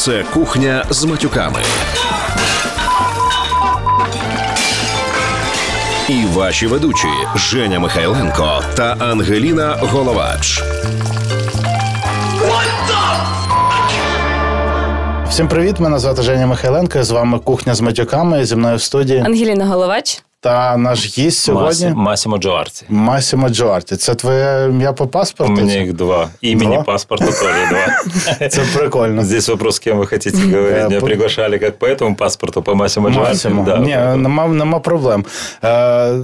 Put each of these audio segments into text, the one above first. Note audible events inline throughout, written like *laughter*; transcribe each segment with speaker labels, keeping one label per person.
Speaker 1: Це кухня з матюками. І ваші ведучі Женя Михайленко та Ангеліна Головач.
Speaker 2: Всім привіт! Мене звати Женя Михайленко. З вами кухня з матюками. Зі мною в студії
Speaker 3: Ангеліна Головач.
Speaker 2: та наш гість сьогодні
Speaker 4: Массимо Джоарти.
Speaker 2: Масімо Джоарті. Це твоє ім'я по
Speaker 4: У
Speaker 2: паспорту?
Speaker 4: меня их два. Имени
Speaker 2: Два?
Speaker 4: паспорта тоже два. *laughs*
Speaker 2: Це прикольно.
Speaker 4: Здесь вопрос, с кем вы хотите говорить.
Speaker 2: Э,
Speaker 4: Меня
Speaker 2: по-
Speaker 4: приглашали как по этому паспорту, по Массимо Джоарти.
Speaker 2: Масімо.
Speaker 4: Да,
Speaker 2: Ні,
Speaker 4: да.
Speaker 2: нема, нема проблем. Е,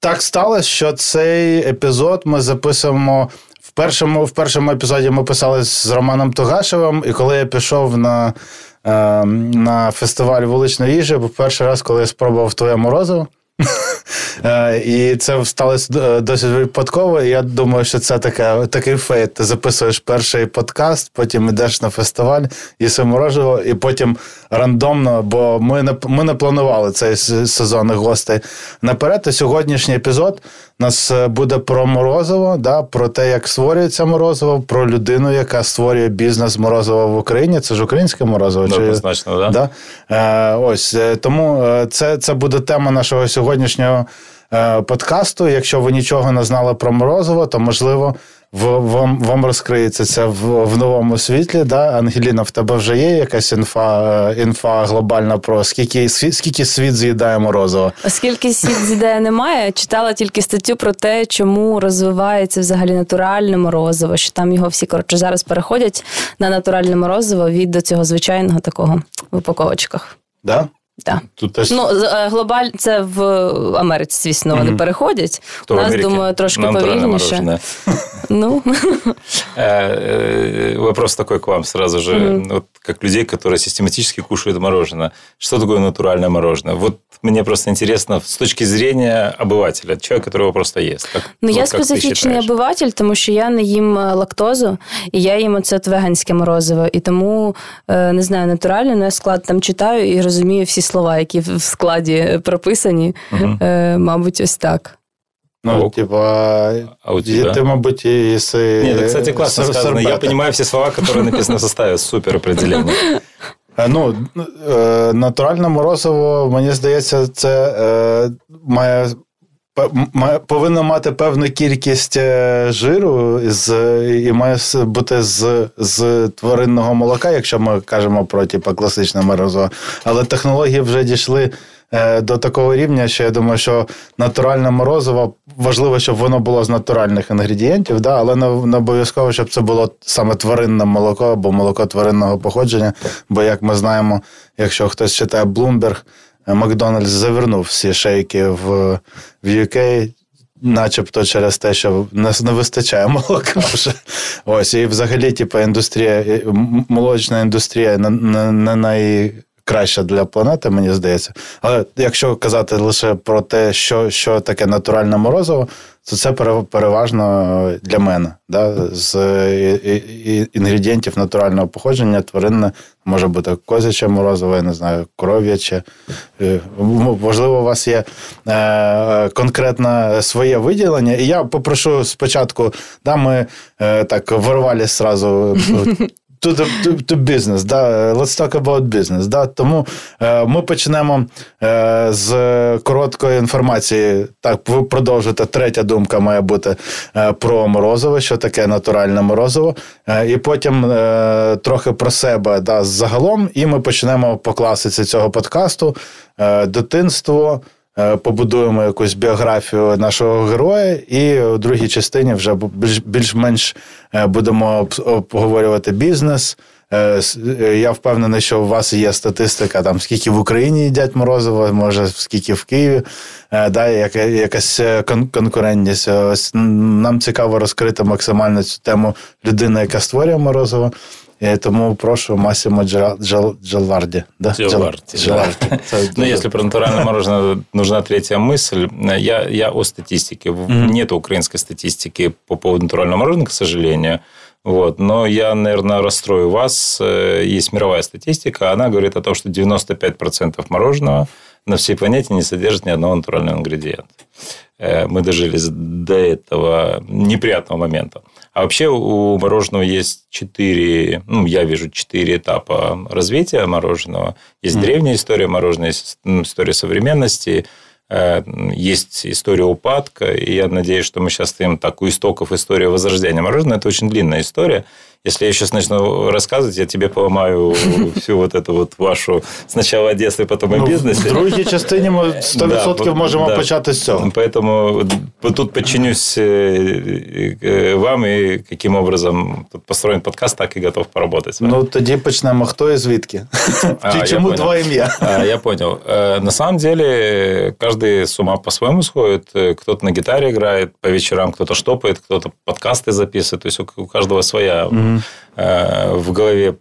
Speaker 2: так сталося, що цей епізод ми записуємо. В першому, в першому епізоді ми писали з Романом Тугашевим, і коли я пішов на, е, на фестиваль вуличної їжі, був перший раз, коли я спробував твоє морозиво. *laughs* Е, І це сталося е, досить випадково. Я думаю, що це таке, такий фейт. Ти записуєш перший подкаст, потім йдеш на фестиваль, їси мороживо, і потім рандомно, бо ми не, ми не планували цей сезон гостей наперед. І сьогоднішній епізод у нас е, буде про морозиво, да, про те, як створюється морозиво, про людину, яка створює бізнес морозиво в Україні. Це ж українське морозиво?
Speaker 4: Да,
Speaker 2: чи-
Speaker 4: Значно, да.
Speaker 2: Да? Е, ось е, тому е, це, це буде тема нашого сьогоднішнього подкасту. Якщо ви нічого не знали про морозиво, то можливо вам, вам розкриється це в, в новому світлі. Да? Ангеліна, в тебе вже є якась інфа, е, інфа глобальна про скільки, скільки світ з'їдає морозиво?
Speaker 3: Оскільки світ з ідеї немає, читала тільки статтю про те, чому розвивається взагалі натуральне морозиво, що там його всі коротше зараз переходять на натуральне морозиво від до цього звичайного такого в упаковочках.
Speaker 2: Да?
Speaker 3: Да.
Speaker 2: Тут теж
Speaker 3: Ну, з- е, глобаль це в Америці, звісно, вони переходять.
Speaker 4: Кто
Speaker 3: У
Speaker 4: в
Speaker 3: нас,
Speaker 4: Америке?
Speaker 3: думаю, трошки
Speaker 4: Натуральное
Speaker 3: повільніше.
Speaker 4: мороженое.
Speaker 3: Ну,
Speaker 4: Э, э, Вопрос такой к вам сразу же. Вот как людей, которые систематически кушают мороженое. Что такое натуральное мороженое? Вот мне просто интересно с точки зрения обывателя, человека, который его просто ест. Как,
Speaker 3: Ну,
Speaker 4: вот
Speaker 3: я
Speaker 4: как ты
Speaker 3: специфічний
Speaker 4: считаешь?
Speaker 3: обиватель, тому що я не їм е, лактозу, і я їм оце от веганське морозиво. І тому е, не знаю, натурально, але я склад там читаю і розумію всі слова, які в складі прописані. Е, Мабуть, ось так.
Speaker 2: ну,
Speaker 4: Ок.
Speaker 2: типа,
Speaker 4: А у
Speaker 2: і
Speaker 4: тебя?
Speaker 2: ти, мабуть, і їси.
Speaker 4: Нет, это, кстати, классно
Speaker 2: сор-
Speaker 4: сказано. Я
Speaker 2: сорбети.
Speaker 4: понимаю все слова, которые написаны в составе. Супер определенно.
Speaker 2: Е, Ну, е, натуральне морозиво, мені здається, це е, має, має мати певну кількість е, жиру з, і має бути з, з тваринного молока, якщо ми кажемо про типу, класичне морозиво. Але технології вже дійшли. е, До такого рівня, що я думаю, що натуральне морозиво важливо, щоб воно було з натуральних інгредієнтів, да, але не, не обов'язково, щоб це було саме тваринне молоко або молоко тваринного походження. Бо, як ми знаємо, якщо хтось читає Bloomberg, Макдональдс завернув всі шейки в, в UK, начебто через те, що нас не вистачає молока вже. Ось, і взагалі, типу, індустрія, молочна індустрія не, не, не найкраща для планети, мені здається. Але якщо казати лише про те, що, що таке натуральне морозиво, то це переважно для мене. Да? З інгредієнтів натурального походження тваринне може бути козяче морозиво, я не знаю, коров'яче. Е, Можливо, у вас є е, конкретне своє виділення. І я попрошу спочатку, да, ми е, так ворвали сразу. *laughs* To, the, to, to business, да, let's talk about business. Да. Тому е, ми почнемо е, з короткої інформації. Так, ви продовжите. Третя думка має бути е, про морозиво, що таке натуральне морозиво. Е, і потім е, трохи про себе да, загалом. І ми почнемо по класиці цього подкасту. Е, дитинство. Е, Побудуємо якусь біографію нашого героя, і у другій частині вже більш- більш-менш е, будемо обговорювати бізнес. Е, Я впевнений, що у вас є статистика, там скільки в Україні їдять морозиво, може скільки в Києві, да, яка, якась конкурентність. Ось нам цікаво розкрити максимально цю тему людини, яка створює морозиво. Е, Тому прошу Масімо Джа- Джал- Джаларді. Да?
Speaker 4: Джаларді, да.
Speaker 2: Джаларді. Це *laughs*
Speaker 4: Ну,
Speaker 2: дуже-
Speaker 4: если про натуральное мороженое нужна третья мысль, я, я о статистике. Нет украинской статистики по поводу натурального мороженого, к сожалению. Вот. Но я, наверное, расстрою вас. Э, Есть мировая статистика. Она говорит о том, что 95% мороженого на всей планете не содержит ни одного натурального ингредиента. Э, мы дожились до этого неприятного момента. А вообще у мороженого есть четыре, ну, я вижу четыре этапа развития мороженого. Есть mm. древняя история мороженого, есть история современности, э, есть история упадка, и я надеюсь, что мы сейчас стоим так у истоков истории возрождения мороженого. Это очень длинная история. Если я сейчас начну рассказывать, я тебе поломаю *laughs* всю вот эту вот вашу сначала о детстве, потом
Speaker 2: ну,
Speaker 4: о бизнесе.
Speaker 2: В другій частині ми 100% да, можемо да. почати з цього.
Speaker 4: Поэтому тут подчинюсь вам и каким образом тут построен подкаст, так и готов поработать.
Speaker 2: Ну, тоді почнемо. Хто і звідки? А, Чому два ім'я?
Speaker 4: А, я понял. На самом деле, каждый с ума по-своему сходит. Кто-то на гитаре играет по вечерам, кто-то штопает, кто-то подкасты записывает. То есть, у каждого своя э, в голове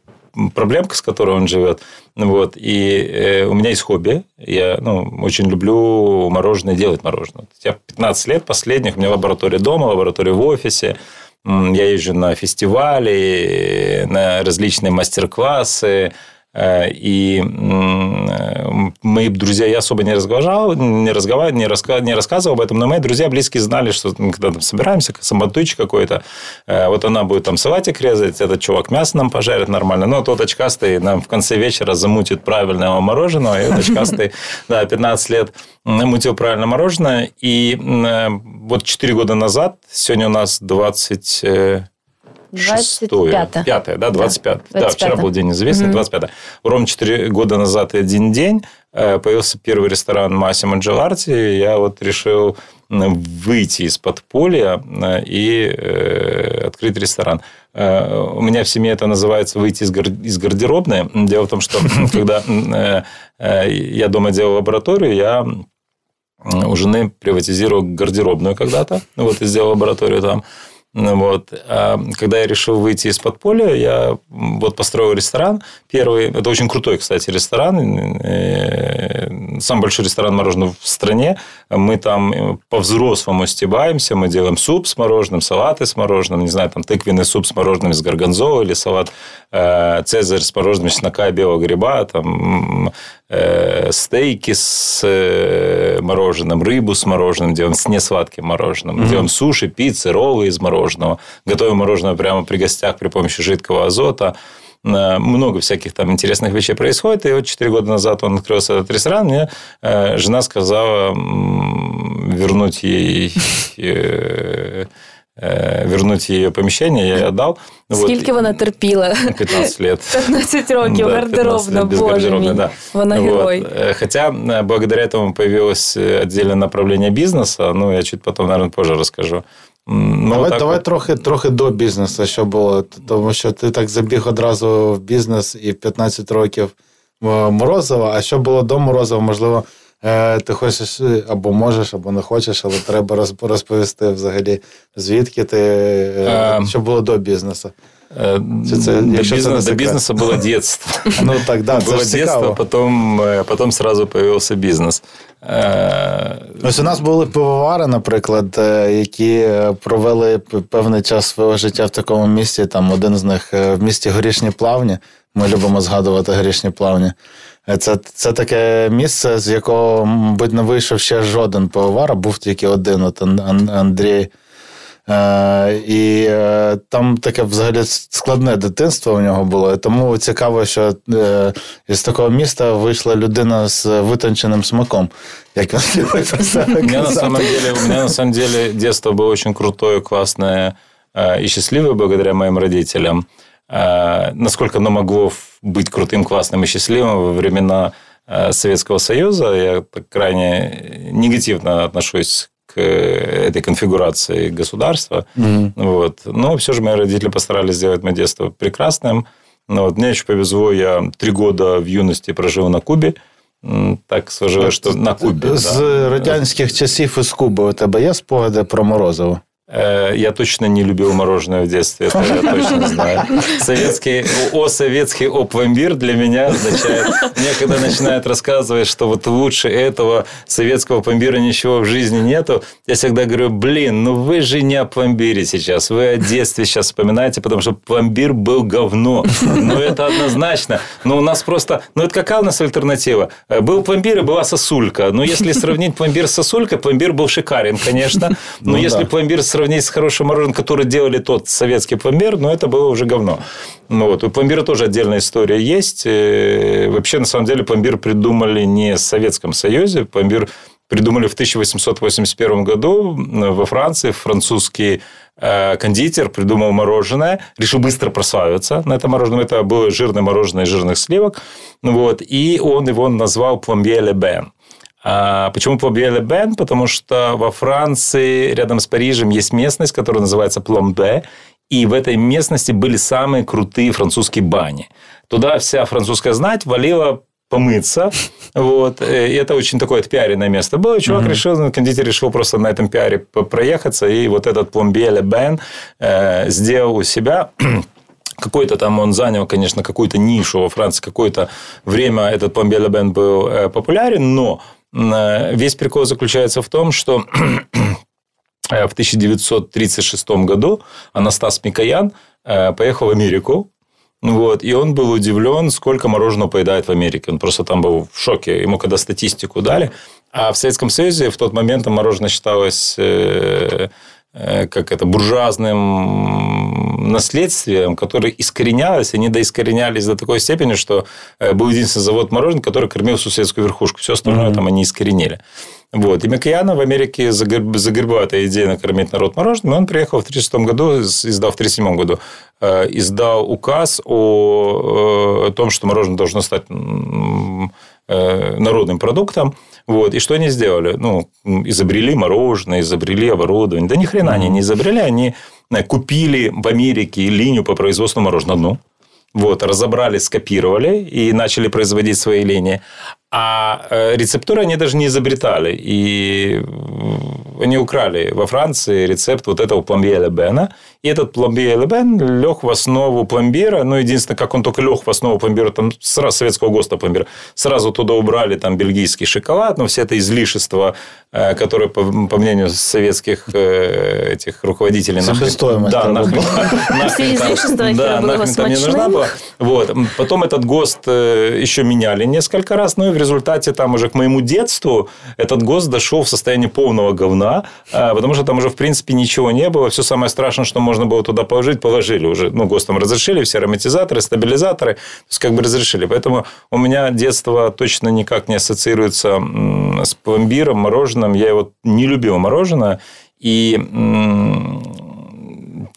Speaker 4: проблемка, с которой он живет. Вот. И э, у меня есть хобби. Я ну, очень люблю мороженое, делать мороженое. Я 15 лет последних, у меня лаборатория дома, лаборатория в офисе. Я езжу на фестивали, на различные мастер-классы. Э, и мои друзья, я особо не разговаривал, не разговаривал, не, раска, не рассказывал об этом, но мои друзья близкие знали, что когда там собираемся, самотыч какой-то, э, вот она будет там салатик резать, этот чувак мясо нам пожарит нормально, но тот очкастый нам в конце вечера замутит правильного мороженого, и этот очкастый, *laughs* да, 15 лет мутил правильно мороженое, и э, вот 4 года назад, сегодня у нас 20
Speaker 3: 25
Speaker 4: Пятое, да, 25 да, да, вчера был день известный, 25 mm Ровно 4 года назад и один день э, появился первый ресторан Массимо Джеларти. Я вот решил выйти из подполья э, и э, открыть ресторан. У меня в семье это называется выйти из гардеробной. Дело в том, что *laughs* когда я дома делал лабораторию, я у жены приватизировал гардеробную когда-то, вот, и сделал лабораторию там. Вот. А когда я решил выйти из подполья, я вот построил ресторан. Первый, это очень крутой, кстати, ресторан. Э, самый большой ресторан мороженого в стране. Мы там по-взрослому стебаемся. Мы делаем суп с мороженым, салаты с мороженым, не знаю, там тыквенный суп с мороженым с горгонзола или салат э, цезарь с мороженым чеснока и белого гриба, там Э, стейки с э, мороженым, рыбу с мороженым делаем, с несладким мороженым. Mm-hmm. Делаем суши, пиццы, роллы из мороженого. Готовим мороженое прямо при гостях при помощи жидкого азота. Э, много всяких там интересных вещей происходит. И вот 4 года назад он открылся этот ресторан. Мне жена сказала вернуть ей *laughs* Э, вернуть ее помещение, я ей отдал.
Speaker 3: Скільки *laughs* вот. вона терпіла?
Speaker 4: 15 лет.
Speaker 3: 15 років, да, гардеробно, боже мій. Да. Вона герой. Вот.
Speaker 4: Э, хотя э, благодаря этому появилось отдельное направление бизнеса, ну, я чуть потом, наверное, позже расскажу.
Speaker 2: Ну, Давай так давай от... трохи трохи до бізнесу, що було. Тому що ти так забіг одразу в бізнес і в 15 років Морозова. А що було до Морозова, можливо, Е, ти хочеш або можеш, або не хочеш, але треба розповісти взагалі, звідки ти е, що було до бізнесу.
Speaker 4: Е, це, до, бизнес, до бизнеса было *laughs* детство.
Speaker 2: Ну так, да,
Speaker 4: Было
Speaker 2: це детство,
Speaker 4: потом, потом сразу появился бізнес.
Speaker 2: Ось у нас були пивовари, наприклад, які провели певний час свого життя в такому місті. Там один з них в місті Горішні Плавні. Ми любимо згадувати Горішні Плавні. Це це таке місце, з якого, мабуть, не вийшов ще жоден пивовар, а був тільки один от Андрій. Е, І е, там таке взагалі складне дитинство у нього було. Тому цікаво, що е, із такого міста вийшла людина з витонченим смаком. Як він
Speaker 4: у меня, на самом деле, у меня на самом деле детство было очень крутое, классное и счастливое благодаря моим родителям. Насколько оно могло быть крутым, классным и счастливым во времена э, Советского Союза. Я крайне негативно отношусь к этой конфигурации государства. Mm-hmm. Вот. Но все же мои родители постарались сделать мое детство прекрасным. Но вот мне очень повезло, я три года в юности прожил на Кубе. Так сложилось, що на Кубі.
Speaker 2: З да. радянських часів із Куби у тебе є спогади про Морозово?
Speaker 4: Э, я точно не любил мороженое в детстве, это я *laughs* точно знаю. Советский, о советский о пломбир для меня означает, мне когда начинают рассказывать, что вот лучше этого советского пломбира ничего в жизни нету, я всегда говорю, блин, ну вы же не о пломбире сейчас, вы о детстве сейчас вспоминаете, потому что пломбир был говно. Ну, это однозначно. Но у нас просто, ну, это какая у нас альтернатива? Э, был пломбир и была сосулька. Но если сравнить пломбир с сосулькой, пломбир был шикарен, конечно. Но ну, если да. пломбир с сравнить с хорошим мороженым, который делали тот советский пломбир, ну, это было уже говно. Ну, вот. У пломбира тоже отдельная история есть. Э, вообще, на самом деле, пломбир придумали не в Советском Союзе. Пломбир придумали в 1881 году во Франции. Французский э, кондитер придумал мороженое, решил быстро прославиться на этом мороженом. Это было жирное мороженое из жирных сливок. Вот. И он его назвал пломбье ле бен. А почему Пломбье Бен? Потому что во Франции, рядом с Парижем, есть местность, которая называется Пломбе, и в этой местности были самые крутые французские бани. Туда вся французская знать валила помыться. *laughs* Вот. И это очень такое отпиаренное место было. Чувак угу. решил, кондитер решил просто на этом пиаре проехаться. И вот этот Пломбье Бен э, сделал у себя *clears throat* какой-то там он занял, конечно, какую-то нишу во Франции, какое-то время этот Пломбье Бен был э, популярен, но весь прикол заключается в том, что *clears throat* э, в 1936 году Анастас Микоян э, поехал в Америку, вот, и он был удивлен, сколько мороженого поедает в Америке. Он просто там был в шоке. Ему когда статистику дали. А в Советском Союзе в тот момент мороженое считалось как это, буржуазным наследствием, которое искоренялось, они доискоренялись до такой степени, что был единственный завод мороженого, который кормил всю советскую верхушку. Все остальное mm-hmm. там они искоренили. Вот. И Микояна в Америке загребла эта идея накормить народ мороженым, и он приехал в 1936 году, издал в 1937 году, издал указ о, о том, что мороженое должно стать народным продуктом. Вот. И что они сделали? Ну, изобрели мороженое, изобрели оборудование. Да ни хрена они не изобрели, они э, купили в Америке линию по производству мороженого одну. Вот, разобрали, скопировали и начали производить свои линии. А э, рецептуры они даже не изобретали. И они украли во Франции рецепт вот этого пломбье Бена. И этот пломбье Бен лег в основу пломбира. Ну, единственное, как он только лег в основу пломбира, там сразу советского ГОСТа пломбира. Сразу туда убрали там бельгийский шоколад, но все это излишество, э, которое, по, по мнению советских э, этих руководителей...
Speaker 2: Себестоимость.
Speaker 4: Да, нахрен, *laughs*
Speaker 3: Все излишества, да, нахрен
Speaker 4: там не нужна была. Вот. Потом этот ГОСТ еще меняли несколько раз, но и в результате там уже к моему детству этот ГОСТ дошел в состояние полного говна, потому что там уже, в принципе, ничего не было. Все самое страшное, что можно было туда положить, положили уже. Ну, ГОСТом разрешили, все ароматизаторы, стабилизаторы. То есть, как бы разрешили. Поэтому у меня детство точно никак не ассоциируется с пломбиром, мороженым. Я его не любил мороженое. И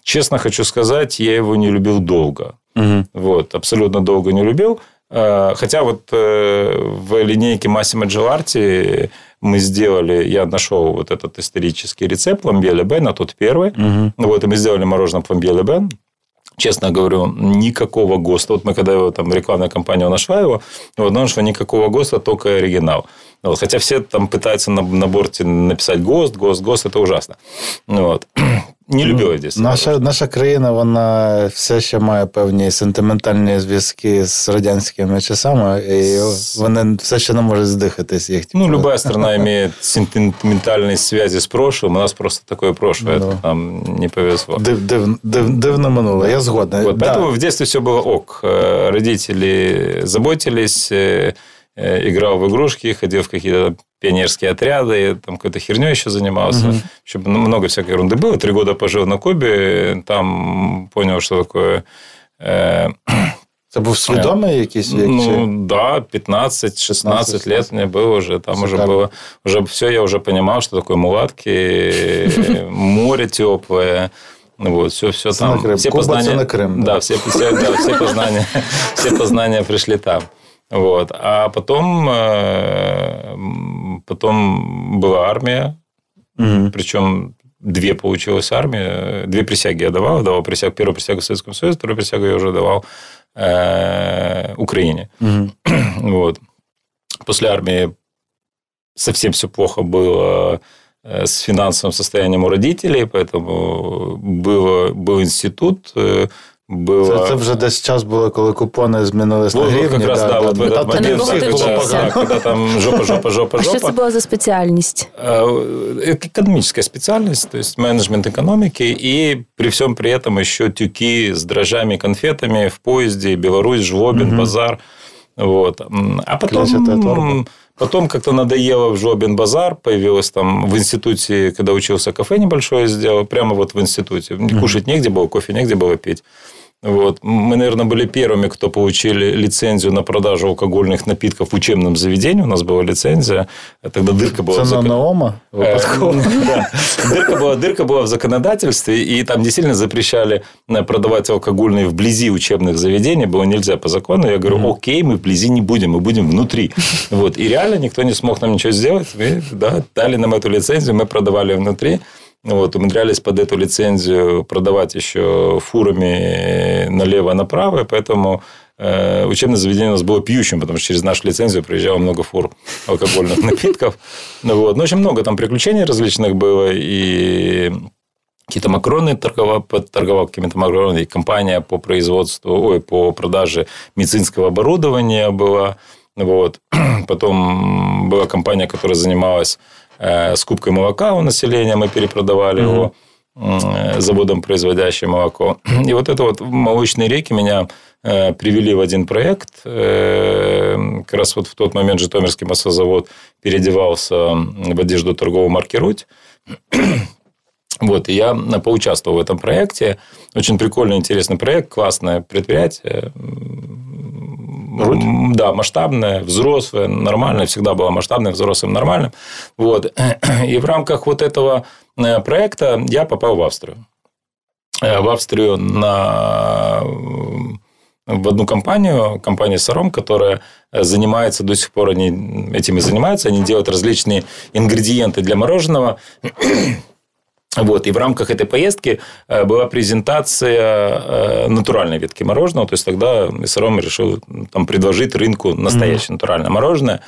Speaker 4: честно хочу сказать, я его не любил долго. Угу. Вот, абсолютно долго не любил. Э, хотя вот э, в линейке Massimo Gelati мы сделали, я нашел вот этот исторический рецепт пломбье Бен, а тот первый. Угу. Вот, и мы сделали мороженое пломбье Бен. Честно говорю, никакого ГОСТа. Вот мы когда его, там, рекламная кампания нашла его, вот, что никакого ГОСТа, только оригинал. Вот, хотя все там пытаются на, на борте написать ГОСТ, ГОСТ, ГОСТ, это ужасно. Вот. *clears throat* Не любила десь.
Speaker 2: Наша наша країна вона все ще має певні сентиментальні зв'язки з радянськими часами, і вони все ще не можуть здихатись їх.
Speaker 4: Ну, любая страна имеет сентиментальные связи с прошлым. У нас просто такое прошлое. Ну, нам не повезло.
Speaker 2: Див, див, див, дивно минуло, я згодна.
Speaker 4: Вот, да. Поэтому в детстве все было ок. Э, родители заботились, э, Э, играл в игрушки, ходил в какие-то пионерские отряды, там какой-то херней еще занимался. Угу. Еще много всякой ерунды было. Три года пожил на Кубе, там понял, что такое...
Speaker 2: Э, Це був свідомий якийсь? Як
Speaker 4: ну, да, 15-16 лет мне было уже. Там Шикарно. уже было... Уже все, я уже понимал, что такое мулатки, *laughs* море теплое. Вот, все, все там.
Speaker 2: Все познания, на Крым.
Speaker 4: Да, все, все, да, все, познания, *laughs* все познания пришли там. Вот. А потом, э, потом была армия, угу. причем две получилась армия, две присяги я давал, давал присягу, первую присягу Советскому Союзу, вторую присягу я уже давал э, Украине. Угу. *clears throat* Вот. После армии совсем все плохо было э, с финансовым состоянием у родителей, поэтому было, был институт, э, было...
Speaker 2: Це, це вже десь час було, коли купони змінились на
Speaker 4: Вот, вот
Speaker 2: гривні.
Speaker 4: как раз, да, вот в этот
Speaker 2: Там
Speaker 3: момент
Speaker 2: тоді
Speaker 3: не
Speaker 2: всіх
Speaker 3: було
Speaker 2: було
Speaker 3: вчитися.
Speaker 2: погано.
Speaker 4: когда, когда там жопа, жопа, жопа,
Speaker 3: А що це
Speaker 4: жопа.
Speaker 3: була за спеціальність?
Speaker 4: Э, Экономическая специальность, то есть менеджмент экономики, и при всем при этом еще тюки с дрожжами, конфетами в поезде, Беларусь, Жлобин,
Speaker 2: Мгм.
Speaker 4: базар. Вот. М, А
Speaker 2: Клячатая
Speaker 4: потом,
Speaker 2: торба.
Speaker 4: потом как-то надоело в Жлобин базар, появилось там в институте, когда учился, кафе небольшое сделал, прямо вот в институте. Кушать негде было, кофе негде было пить. Вот. Мы, наверное, были первыми, кто получили лицензию на продажу алкогольных напитков в учебном заведении. У нас была лицензия. Тогда дырка была
Speaker 2: Це
Speaker 4: в
Speaker 2: на? Випадково.
Speaker 4: Э. *laughs* Дырка была, дырка была в законодательстве, и там действительно запрещали э, продавать алкогольные вблизи учебных заведений. Было нельзя по закону. Я говорю, окей, мы вблизи не будем, мы будем внутри. *laughs* Вот. И реально никто не смог нам ничего сделать. И, да, дали нам эту лицензию, мы продавали внутри. Вот, умудрялись под эту лицензию продавать еще фурами налево-направо, и поэтому э, учебное заведение у нас было пьющим, потому что через нашу лицензию приезжало много фур алкогольных *laughs* напитков. Ну, вот. Ну, очень много там приключений различных было, и какие-то макароны торговал, торговал какими-то макаронами, и компания по производству, ой, по продаже медицинского оборудования была. Вот. *clears throat* Потом была компания, которая занималась скупкой молока у населения, мы перепродавали его э, заводом, производящим молоко. *clears throat* И вот это вот молочные реки меня э, привели в один проект. Э, Как раз вот в тот момент Житомирский маслозавод переодевался в одежду торговой марки «Руть». *clears throat* Вот, и я поучаствовал в этом проекте. Очень прикольный, интересный проект, классное предприятие. М, Да, масштабное, взрослое, нормальное. Всегда было масштабным, взрослым, нормальным. Вот. *clears throat* И в рамках вот этого э, проекта я попал в Австрию. Э, В Австрию на в одну компанию, компания Саром, которая э, занимается, до сих пор они этим и занимаются, они делают различные ингредиенты для мороженого. *clears throat* Вот, и в рамках этой поездки э, была презентация э, натуральной ветки мороженого. То есть тогда Саром решил там, предложить рынку настоящее натуральное мороженое.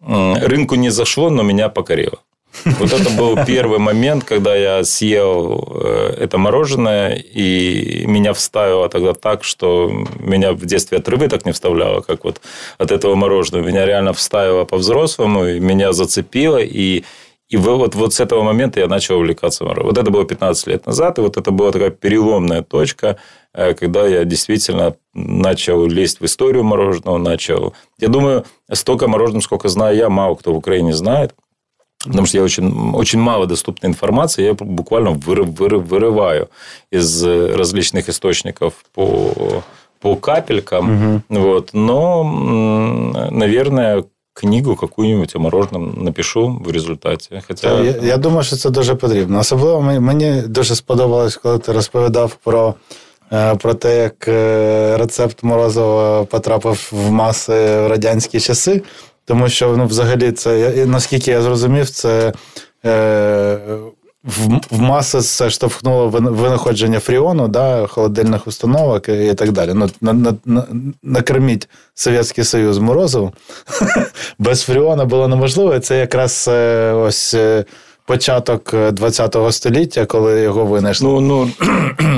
Speaker 4: Рынку не зашло, но меня покорило. Вот это был *laughs* первый момент, когда я съел э, это мороженое, и меня вставило тогда так, что меня в детстве от рыбы так не вставляло, как вот от этого мороженого. Меня реально вставило по-взрослому, меня зацепило, и и вот, вот с этого момента я начал увлекаться мороженым. Вот это было 15 лет назад, и вот это была такая переломная точка, э, когда я действительно начал лезть в историю мороженого, начал... Я думаю, столько мороженого, сколько знаю я, мало кто в Украине знает. Потому что я очень, очень мало доступной информации, я буквально выры- выры- вырываю из различных источников по, по капелькам. Вот. Но, наверное, книгу какую-нибудь о мороженом напишу в результаті. Хоча
Speaker 2: Я, я думаю, що це дуже потрібно. Особливо мені, дуже сподобалось, коли ти розповідав про, е, про те, як е, рецепт Морозова потрапив в маси в радянські часи. Тому що ну, взагалі це, наскільки я зрозумів, це е, в, в маси це штовхнуло винаходження фріону, да, холодильних установок і, так далі. Ну, на, на, на, накорміть Совєтський Союз морозивом *laughs* без фріона було неможливо. Це якраз е, ось е, початок ХХ століття, коли його винайшли.
Speaker 4: Ну, ну,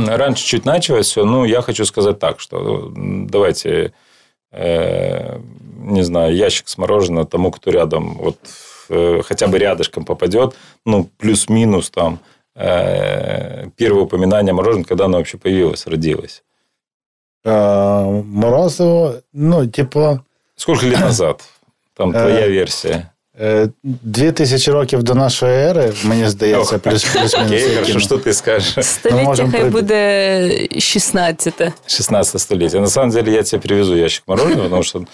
Speaker 4: *clears throat* раньше чуть началось. Ну, я хочу сказать так, что давайте, э, не знаю, ящик с мороженым тому, кто рядом, вот э, хотя бы рядышком попадет, ну, плюс-минус там э, первое упоминание мороженого, когда оно вообще появилось, родилось.
Speaker 2: Е, морозиво, ну, типу,
Speaker 4: Сколько лет *coughs* назад? Там твоя версия.
Speaker 2: е, дві тисячі років до нашої ери, мені здається,
Speaker 4: Ох.
Speaker 2: плюс плюс мінус.
Speaker 4: Окей, хорошо, что ты скажешь?
Speaker 3: Століття
Speaker 2: можемо
Speaker 3: хай
Speaker 2: прийти.
Speaker 3: буде 16
Speaker 4: 16 столетие. На самом деле я тебе привезу ящик мороженого, потому что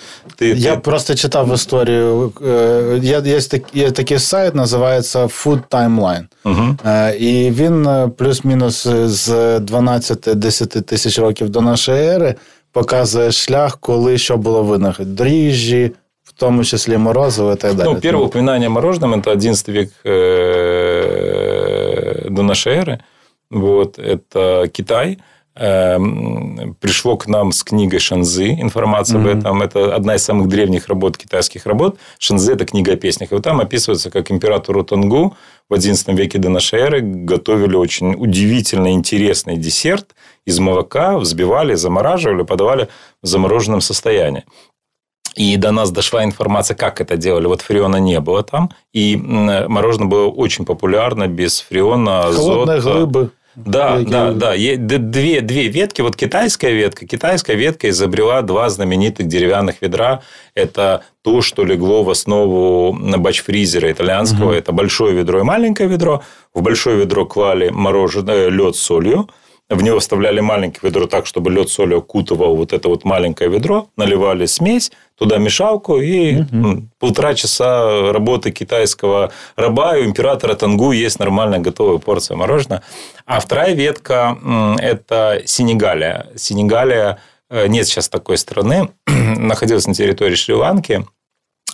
Speaker 4: ты...
Speaker 2: Я
Speaker 4: ты-
Speaker 2: просто читав історію. е, Є, є, так- є такий сайт, називається Food Timeline.
Speaker 4: Мгм.
Speaker 2: Е, І він е, плюс-мінус з 12-10 тисяч років до нашої ери показує шлях, коли що було винахід. Дріжджі, в тому числі морозиво і так далі.
Speaker 4: Ну, первое упоминание о мороженом – это 11 век э, до нашей эры. Вот, это Китай. Эм, пришло к нам с книгой Шанзы, информация mm-hmm. об этом. Это одна из самых древних работ, китайских работ. Шанзы – это книга о песнях. И вот там описывается, как императору Тангу в XI веке до нашей эры готовили очень удивительно интересный десерт из молока, взбивали, замораживали, подавали в замороженном состоянии. И до нас дошла информация, как это делали. Вот фреона не было там. И мороженое было очень популярно без фреона, азота.
Speaker 2: Холодные глыбы.
Speaker 4: Да, да, да. Две, две ветки. Вот китайская ветка. Китайская ветка изобрела два знаменитых деревянных ведра. Это то, что легло в основу бачфризера итальянского. Угу. Это большое ведро и маленькое ведро. В большое ведро клали мороженое, лед с солью. В него вставляли маленькое ведро так, чтобы лед соли окутывал вот это вот маленькое ведро, наливали смесь, туда мешалку, и угу. полтора часа работы китайского раба, и у императора Тангу есть нормальная готовая порция мороженого. А вторая ветка – это Сенегалия. Сенегалия э, нет сейчас такой страны, *clears throat* находилась на территории Шри-Ланки.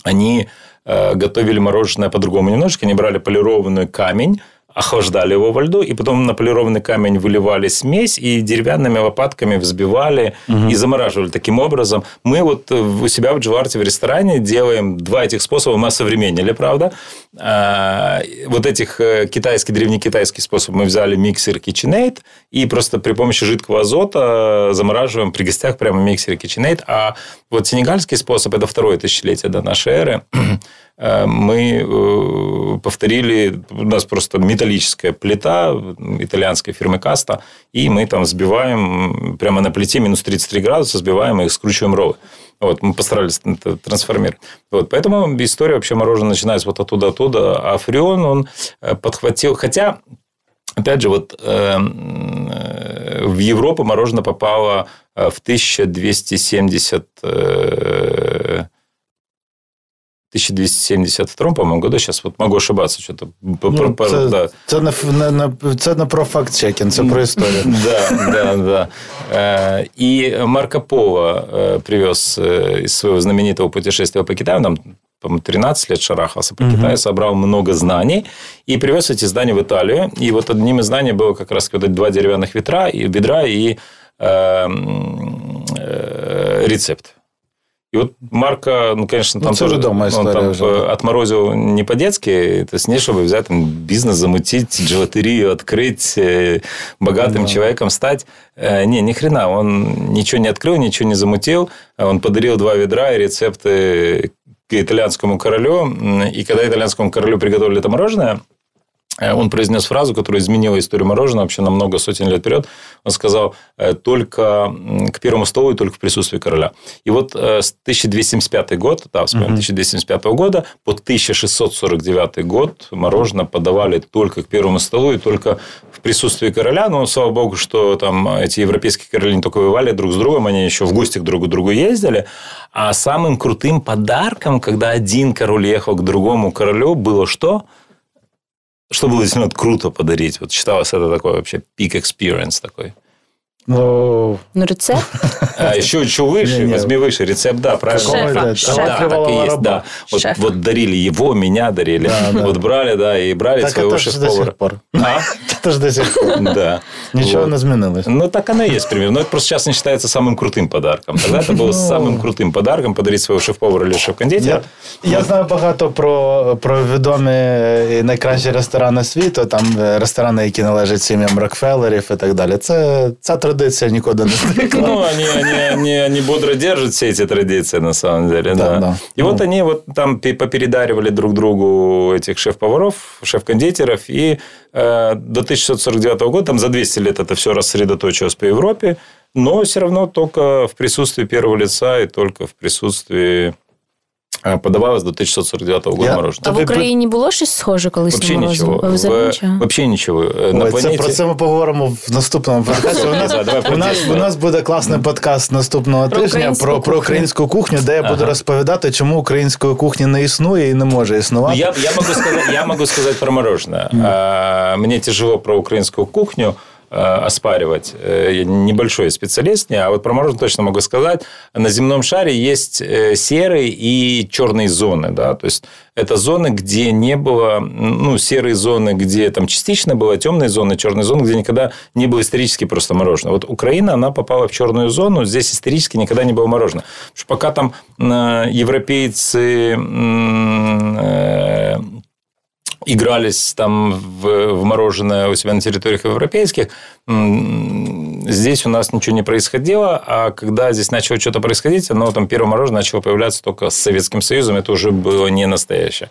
Speaker 4: Они э, готовили мороженое по-другому немножечко. Они брали полированный камень, охлаждали его во льду, и потом на полированный камень выливали смесь и деревянными лопатками взбивали угу. и замораживали. Таким образом, мы вот у себя в Дживарте в ресторане делаем два этих способа, мы осовременили, правда. А, вот этих э, китайский, древнекитайский способ мы взяли миксер KitchenAid и просто при помощи жидкого азота замораживаем при гостях прямо миксер KitchenAid. А вот сенегальский способ, это второе тысячелетие до нашей эры, Э, *clears throat* мы э, повторили, у нас просто металлическая плита итальянской фирмы Каста, и мы там взбиваем прямо на плите минус 33 градуса, взбиваем и скручиваем роллы. Вот, мы постарались это трансформировать. Вот, поэтому история вообще мороженого начинается вот оттуда-оттуда. А Фреон, он э, подхватил... Хотя, опять же, вот э, в Европу мороженое попало в 1270 э, 1272, по-моему, году. Сейчас вот могу ошибаться. Что-то
Speaker 2: ну, про, це, да. це, не, не, це не про факт-чекінг, це про історію. *laughs*
Speaker 4: Да, да, да. И Марко Поло привез из своего знаменитого путешествия по Китаю, там по 13 лет шарахался по Китаю, собрал много знаний и привез эти знания в Италию. И вот одним из знаний было как раз вот два деревянных ветра, и бедра и э, э, рецепт. И вот Марка, ну, конечно, там ну, тоже дома он там уже. отморозил не по-детски, то есть не чтобы взять там бизнес, замутить, джелатерию открыть, э, богатым да. человеком стать. Э, не, ни хрена, он ничего не открыл, ничего не замутил. Он подарил два ведра и рецепты к итальянскому королю. И когда итальянскому королю приготовили это мороженое, Э, он произнес фразу, которая изменила историю мороженого вообще на много сотен лет вперед. Он сказал, э, только к первому столу и только в присутствии короля. И вот э, с 1275 год, да, вспомним, 1275 года по 1649 год мороженое подавали только к первому столу и только в присутствии короля. Но, слава богу, что там эти европейские короли не только воевали друг с другом, они еще в гости к друг к другу ездили. А самым крутым подарком, когда один король ехал к другому королю, было что? Что было действительно круто подарить? Вот считалось это такой вообще peak experience такой.
Speaker 3: Ну, ну рецепт. *laughs*
Speaker 4: А еще чего выше, не, не. возьми выше. Рецепт, да, правильно.
Speaker 3: Шефа.
Speaker 4: Да, так и есть, да. Вот, вот дарили его, меня дарили. Да, да. Вот брали, да, и брали так своего шеф-повара.
Speaker 2: А? *laughs* Это же до сих пор.
Speaker 4: Да.
Speaker 2: Ничего вот. не изменилось.
Speaker 4: Ну, так оно и есть примерно. Но это просто сейчас не считается самым крутым подарком. Тогда это было ну. самым крутым подарком подарить своего шеф-повара или шеф-кондитера.
Speaker 2: Я, я знаю багато про, про відомі і найкращі ресторани світу, там ресторани, які належать сім'ям Рокфеллерів і так далі. Це, це традиция никуда не *laughs*
Speaker 4: сдвигла. Ну, они, они, они, они бодро держат все эти традиции, на самом деле, да. да. да. И ну. вот они вот там попередаривали друг другу этих шеф-поваров, шеф-кондитеров, и э, до 1649 года, там за 200 лет это все рассредоточилось по Европе, но все равно только в присутствии первого лица и только в присутствии подавалось до 1649 года Я... мороженое.
Speaker 3: А в Україні було щось схоже колись
Speaker 4: Вообще
Speaker 3: на
Speaker 4: нічого. В... нічого? Вообще нічого.
Speaker 2: На Ой, планеті... Це про це ми поговоримо в наступному *laughs* подкасті. У нас, у нас, у нас буде класний подкаст наступного про тижня про, про українську кухню, де я буду розповідати, чому української кухні не існує і не може існувати.
Speaker 4: Я, я, могу, сказать, я могу сказать про мороженое. Mm. Мне тяжело про украинскую кухню, оспаривать. Я небольшой специалист, а вот про мороженое точно могу сказать. На земном шаре есть серые и черные зоны. Да? То есть, это зоны, где не было, ну, серые зоны, где там частично было, темные зоны, черные зоны, где никогда не было исторически просто мороженое. Вот Украина, она попала в черную зону, здесь исторически никогда не было мороженого. Потому что пока там европейцы э, игрались там в, в мороженое у себя на территориях европейских, здесь у нас ничего не происходило, а когда здесь начало что-то происходить, оно там первое мороженое начало появляться только с Советским Союзом, это уже было не настоящее.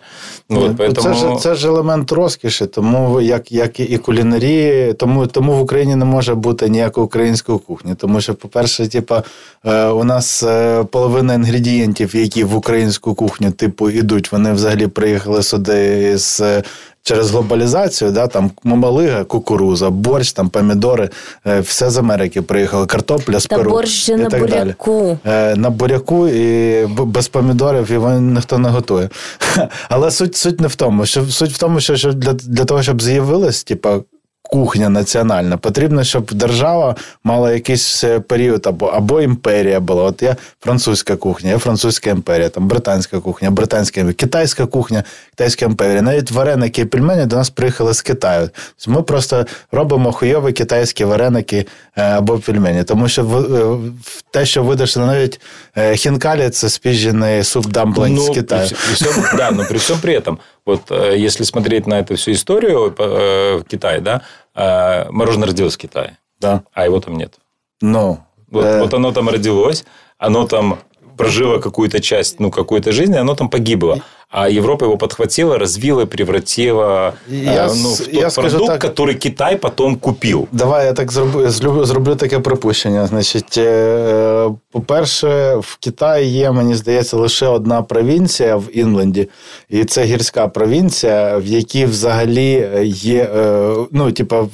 Speaker 2: Вот, поэтому... Це ж це ж елемент розкіші, тому як як і кулінарії, тому тому в Україні не може бути ніякої української кухні. Тому що, по-перше, типа, у нас половина інгредієнтів, які в українську кухню типу ідуть, вони взагалі приїхали сюди з через глобалізацію, да, там мамалига, кукуруза, борщ, там помідори, е, все з Америки приїхало, картопля з
Speaker 3: Та
Speaker 2: Перу.
Speaker 3: борщ і на так буряку.
Speaker 2: Далі. Е, на буряку і без помідорів його ніхто не готує. *laughs* Але суть суть не в тому, що суть в тому, що для для того, щоб з'явилось, типа кухня національна. Потрібно, щоб держава мала якийсь е, період або або імперія була. От є французька кухня, є французька імперія, там британська кухня, британська імперія, китайська кухня, китайська імперія. Навіть вареники і пельмені до нас приїхали з Китаю. Тобто ми просто робимо хуйові китайські вареники е, або пельмені. Тому що в, е, в те, що видашло навіть хінкалі, це спіжений суп дамплинг ну, з Китаю.
Speaker 4: При, всем, да, но при всем при *laughs* этом Вот э, если смотреть на эту всю историю э, в Китае, да, э, мороженое родилось в Китае.
Speaker 2: Да.
Speaker 4: А его там нет.
Speaker 2: Ну.
Speaker 4: Вот, э... вот оно там родилось, оно там прожило какую-то часть, ну, какой-то жизни, оно там погибло. А Европа его подхватила, развила, превратила я, ну, в тот я продукт, так, который Китай потом купив.
Speaker 2: Давай я так зроблю, зроблю таке припущення. Значить, по-перше, в Китаї є, мені здається, лише одна провінція в Інленді, і це гірська провінція, в якій взагалі є. Ну, типа,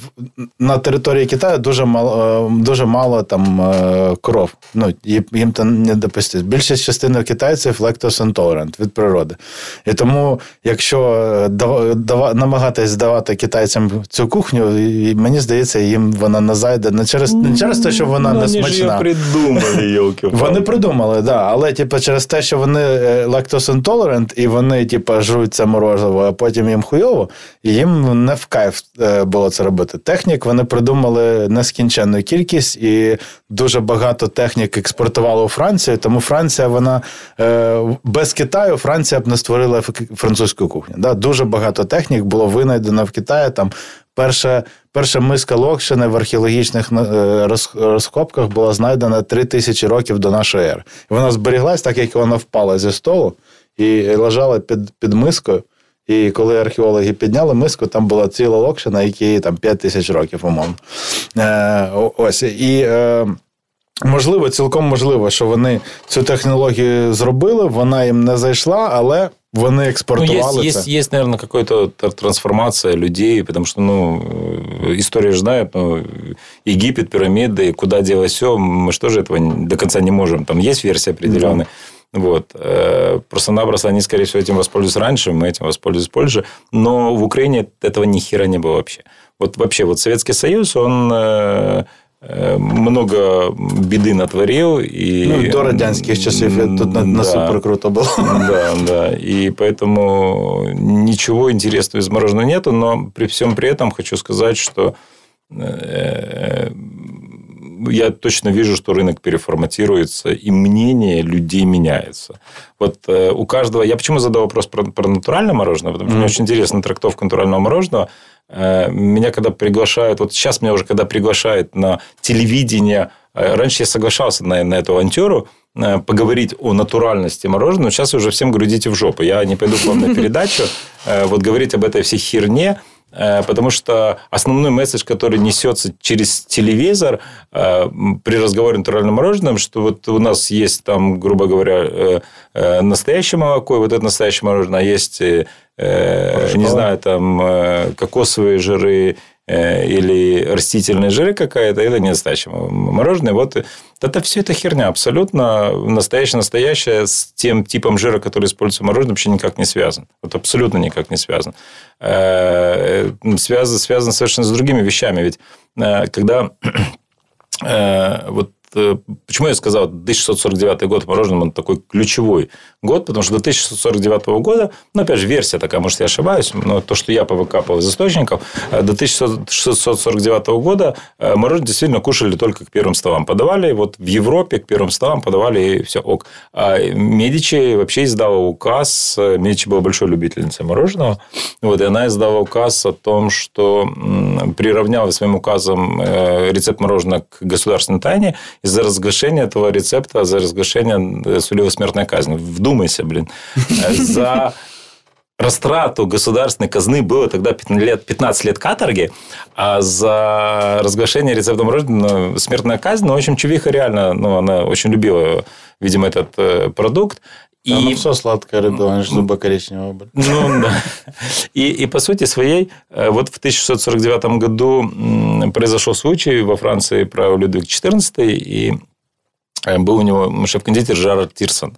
Speaker 2: на території Китаю дуже мало дуже мало там коров. Ну, їм там не допустять. Більшість частини китайців lactose від природи. І тому, якщо е, намагатись давати китайцям цю кухню, і мені здається, їм вона не зайде не через не через те, що вона
Speaker 4: ну,
Speaker 2: не смачна.
Speaker 4: Вони придумали, *laughs*
Speaker 2: йолки Вони придумали, да. Але типу, через те, що вони е, lactose intolerant, і вони, типу, жруть це морозиво, а потім їм хуйово, і їм не в кайф е, було це робити. Технік вони придумали нескінченну кількість, і дуже багато технік експортували у Францію. Тому Франція, вона без Китаю Франція б не створила створила французьку кухню. Да? Дуже багато технік було винайдено в Китаї. Там перша перша миска локшини в археологічних е, розкопках була знайдена 3 тисячі років до нашої ери. Вона зберіглась, так як вона впала зі столу і лежала під під мискою. І коли археологи підняли миску, там була ціла локшина, якій там 5 тисяч років, умовно. Е, Ось. І е, можливо, цілком можливо, що вони цю технологію зробили, вона їм не зайшла, але Вони экспортовали
Speaker 4: ну, есть, есть, есть, наверное, какая-то трансформация людей, потому что, ну, история же знает, ну, Египет, пирамиды, куда делать все, мы же тоже этого до конца не можем. Там есть версии определенные. Да. Вот. Э, просто-напросто они, скорее всего, этим воспользуются раньше, мы этим воспользуемся позже. Но в Украине этого ни хера не было вообще. Вот вообще, вот Советский Союз, он э, Э, много беды натворил. И...
Speaker 2: Ну, до радянских часов тут на, на супер круто было.
Speaker 4: Да, да. И поэтому ничего интересного из мороженого нету, но при всем при этом хочу сказать, что э, я точно вижу, что рынок переформатируется, и мнение людей меняется. Вот э, у каждого... Я почему задал вопрос про, про натуральное мороженое? Потому что mm-hmm. мне очень интересна трактовка натурального мороженого. Э, меня когда приглашают... Вот сейчас меня уже когда приглашают на телевидение... Э, раньше я соглашался на, на эту авантюру, поговорить о натуральности мороженого. Сейчас уже всем грудите в жопу. Я не пойду к вам на *laughs* передачу. Вот говорить об этой всей херне – Э, потому что основной месседж, который несется через телевизор э, при разговоре о натуральном мороженом, что вот у нас есть там, грубо говоря, э, настоящее молоко, и вот это настоящее мороженое, а есть, не знаю, там кокосовые жиры, э, или растительные жиры какая-то, это не настоящее мороженое. Вот это все это херня абсолютно настоящее-настоящее с тем типом жира, который используется в мороженом, вообще никак не связан. Вот абсолютно никак не связан. Связан, связан совершенно с другими вещами. Ведь когда *clears throat* вот Э, почему я сказал, 1649 год мороженым он такой ключевой год, потому что до 1649 года, ну, опять же, версия такая, может, я ошибаюсь, но то, что я повыкапывал из источников, э, до 1649 года э, мороженое действительно кушали только к первым столам. Подавали, вот в Европе к первым столам подавали, и все ок. А Медичи вообще издала указ, Медичи была большой любительницей мороженого, вот, и она издала указ о том, что приравняла своим указом рецепт мороженого к государственной тайне, из-за разглашения этого рецепта, за разглашение сулила смертная казнь. Вдумайся, блин. За растрату государственной казны было тогда 15 лет, 15 лет каторги, а за разглашение рецепта мороженого ну, смертная казнь. Ну, в общем, Чувиха реально, ну, она очень любила, видимо, этот э, продукт.
Speaker 2: И... Оно все сладкое рядом, зубы коричневого.
Speaker 4: Ну, да. И, и по сути своей, э, вот в 1649 году произошел случай во Франции про Людвиг XIV, и э, был у него шеф-кондитер Жерар Тирсон.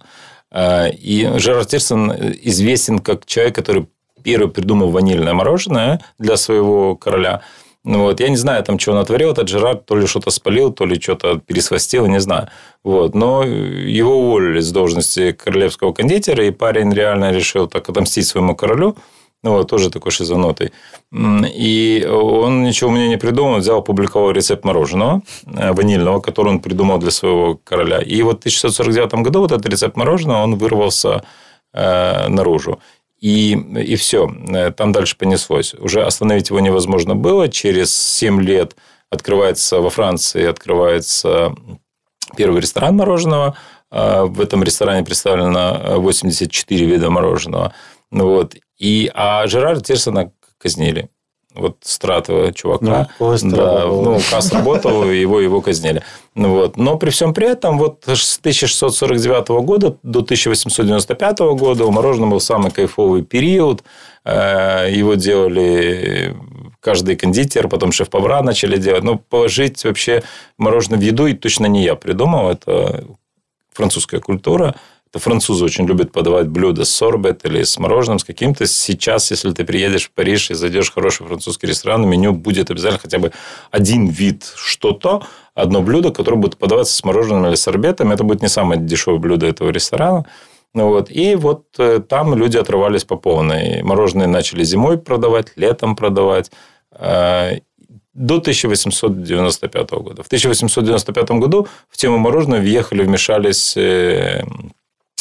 Speaker 4: Э, и Жерар Тирсон известен как человек, который первый придумал ванильное мороженое для своего короля – ну, вот, я не знаю, там, что он отворил, этот Жерар, то ли что-то спалил, то ли что-то пересвастил, не знаю. Вот. Но его уволили с должности королевского кондитера, и парень реально решил так отомстить своему королю. Ну, вот, тоже такой шизанутый. И он ничего мне не придумал, взял, опубликовал рецепт мороженого э, ванильного, который он придумал для своего короля. И вот в 1649 году вот этот рецепт мороженого, он вырвался э, наружу. И, и все, э, там дальше понеслось. Уже остановить его невозможно было. Через 7 лет открывается во Франции открывается первый ресторан мороженого. А, в этом ресторане представлено 84 вида мороженого. Вот. И, а Жерара Тирсона казнили вот стратового чувака. Ну, да, ну, КАС работал, *laughs* его, его казнили. Ну, вот. Но при всем при этом, вот с 1649 года до 1895 года у мороженого был самый кайфовый период. Э, его делали каждый кондитер, потом шеф-повара начали делать. Но положить вообще мороженое в еду и точно не я придумал. Это французская культура. Французы очень любят подавать блюда с сорбет или с мороженым, с каким-то. Сейчас, если ты приедешь в Париж и зайдешь в хороший французский ресторан, меню будет обязательно хотя бы один вид что-то, одно блюдо, которое будет подаваться с мороженым или сорбетом. Это будет не самое дешевое блюдо этого ресторана. Ну вот. И вот э, там люди отрывались по полной. Мороженое начали зимой продавать, летом продавать э, до 1895 года. В 1895 году в тему мороженого въехали, вмешались э,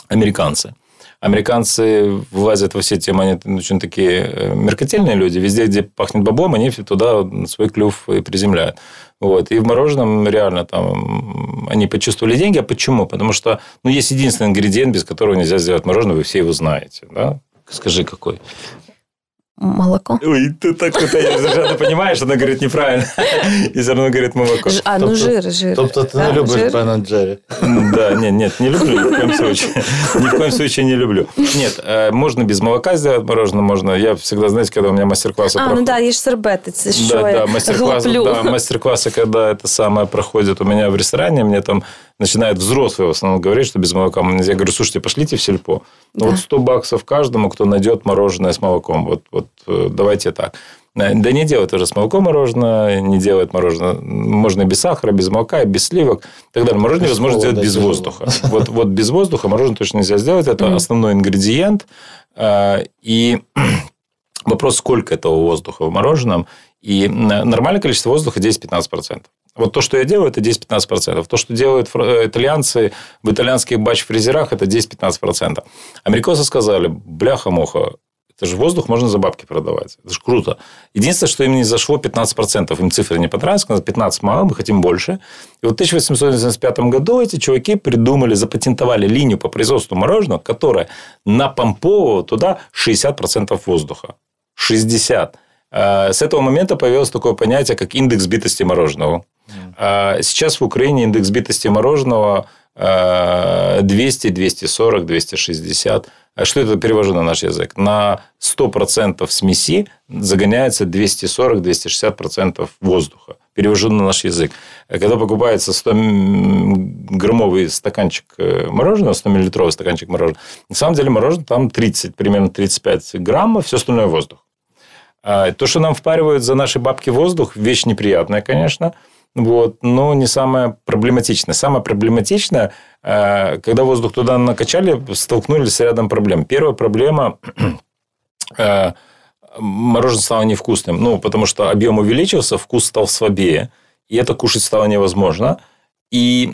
Speaker 4: американцы. Американцы влазят во все темы, они очень такие э, меркантильные люди. Везде, где пахнет баблом, они туда свой клюв и приземляют. Вот. И в мороженом реально там они почувствовали деньги. А почему? Потому что ну, есть единственный ингредиент, без которого нельзя сделать мороженое, вы все его знаете. Да? Скажи, какой?
Speaker 3: Молоко.
Speaker 4: Ой, ты так совершенно понимаешь, она говорит неправильно. И все равно говорит молоко.
Speaker 3: А, ну жир, жир.
Speaker 2: Тобто ти не любиш Бен Джерри?
Speaker 4: Да, нет, нет, не люблю ни в коем случае. Ни в коем случае не люблю. Нет, э, можно без молока сделать мороженое, можно. Я всегда, знаете, когда у меня мастер-классы
Speaker 3: А, ну да, есть сорбеты,
Speaker 4: что да, да, мастер-классы, да, мастер-классы, когда это самое проходит у меня в ресторане, мне там начинают взрослые в основном говорить, что без молока. Я говорю, слушайте, пошлите в сельпо. Ну, да. вот 100 баксов каждому, кто найдет мороженое с молоком. Вот, вот э, давайте так. Э, да не делает уже с молоком мороженое, не делает мороженое. Можно и без сахара, без молока, и без сливок. И так далее. Мороженое невозможно сделать без воздуха. Вот, вот без воздуха мороженое точно нельзя сделать. Это основной ингредиент. Э, и *clears throat* вопрос, сколько этого воздуха в мороженом. И нормальное количество воздуха 10-15%. Вот то, что я делаю, это 10-15%. То, что делают итальянцы в итальянских бач-фрезерах, это 10-15%. Американцы сказали, бляха-муха, это же воздух можно за бабки продавать. Это же круто. Единственное, что им не зашло 15%. Им цифры не понравились. Сказали, 15 мало, мы хотим больше. И вот в 1895 году эти чуваки придумали, запатентовали линию по производству мороженого, которая напомповывала туда 60% воздуха. 60. А, с этого момента появилось такое понятие, как индекс битости мороженого. А, сейчас в Украине индекс битости мороженого 200, 240, 260. А что это перевожу на наш язык? На 100% смеси загоняется 240-260% воздуха. Перевожу на наш язык. Когда покупается 100-граммовый стаканчик э, мороженого, 100-миллилитровый стаканчик мороженого, на самом деле мороженое там 30, примерно 35 граммов, все остальное воздух. А то, что нам впаривают за наши бабки воздух, вещь неприятная, конечно, вот, но не самое проблематичное. Самое проблематичное, когда воздух туда накачали, столкнулись с рядом проблем. Первая проблема э, *clears throat* мороженое стало невкусным. Ну, потому что объем увеличился, вкус стал слабее. И это кушать стало невозможно. И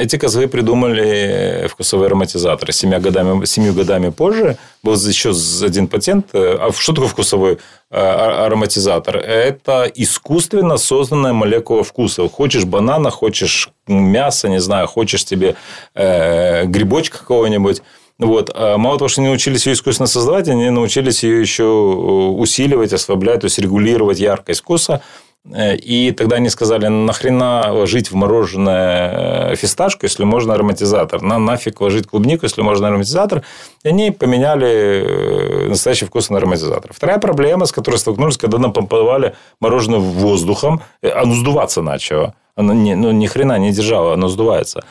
Speaker 4: эти козлы придумали вкусовые ароматизаторы. Семью годами, семью годами позже был еще один патент. А что такое вкусовой а, ароматизатор? Это искусственно созданная молекула вкуса. Хочешь банана, хочешь мясо, не знаю, хочешь тебе э, грибочка какого-нибудь. Вот. А мало того, что они научились ее искусственно создавать, они научились ее еще усиливать, ослаблять, то есть регулировать яркость вкуса. Э, и тогда они сказали, нахрена ложить в мороженое э, фисташку, если можно ароматизатор? На нафиг ложить клубнику, если можно ароматизатор? И они поменяли э, настоящий вкус на ароматизатор. Вторая проблема, с которой столкнулись, когда напомповали мороженое воздухом, оно сдуваться начало. Оно не, ну, ни хрена не держало, оно сдувается.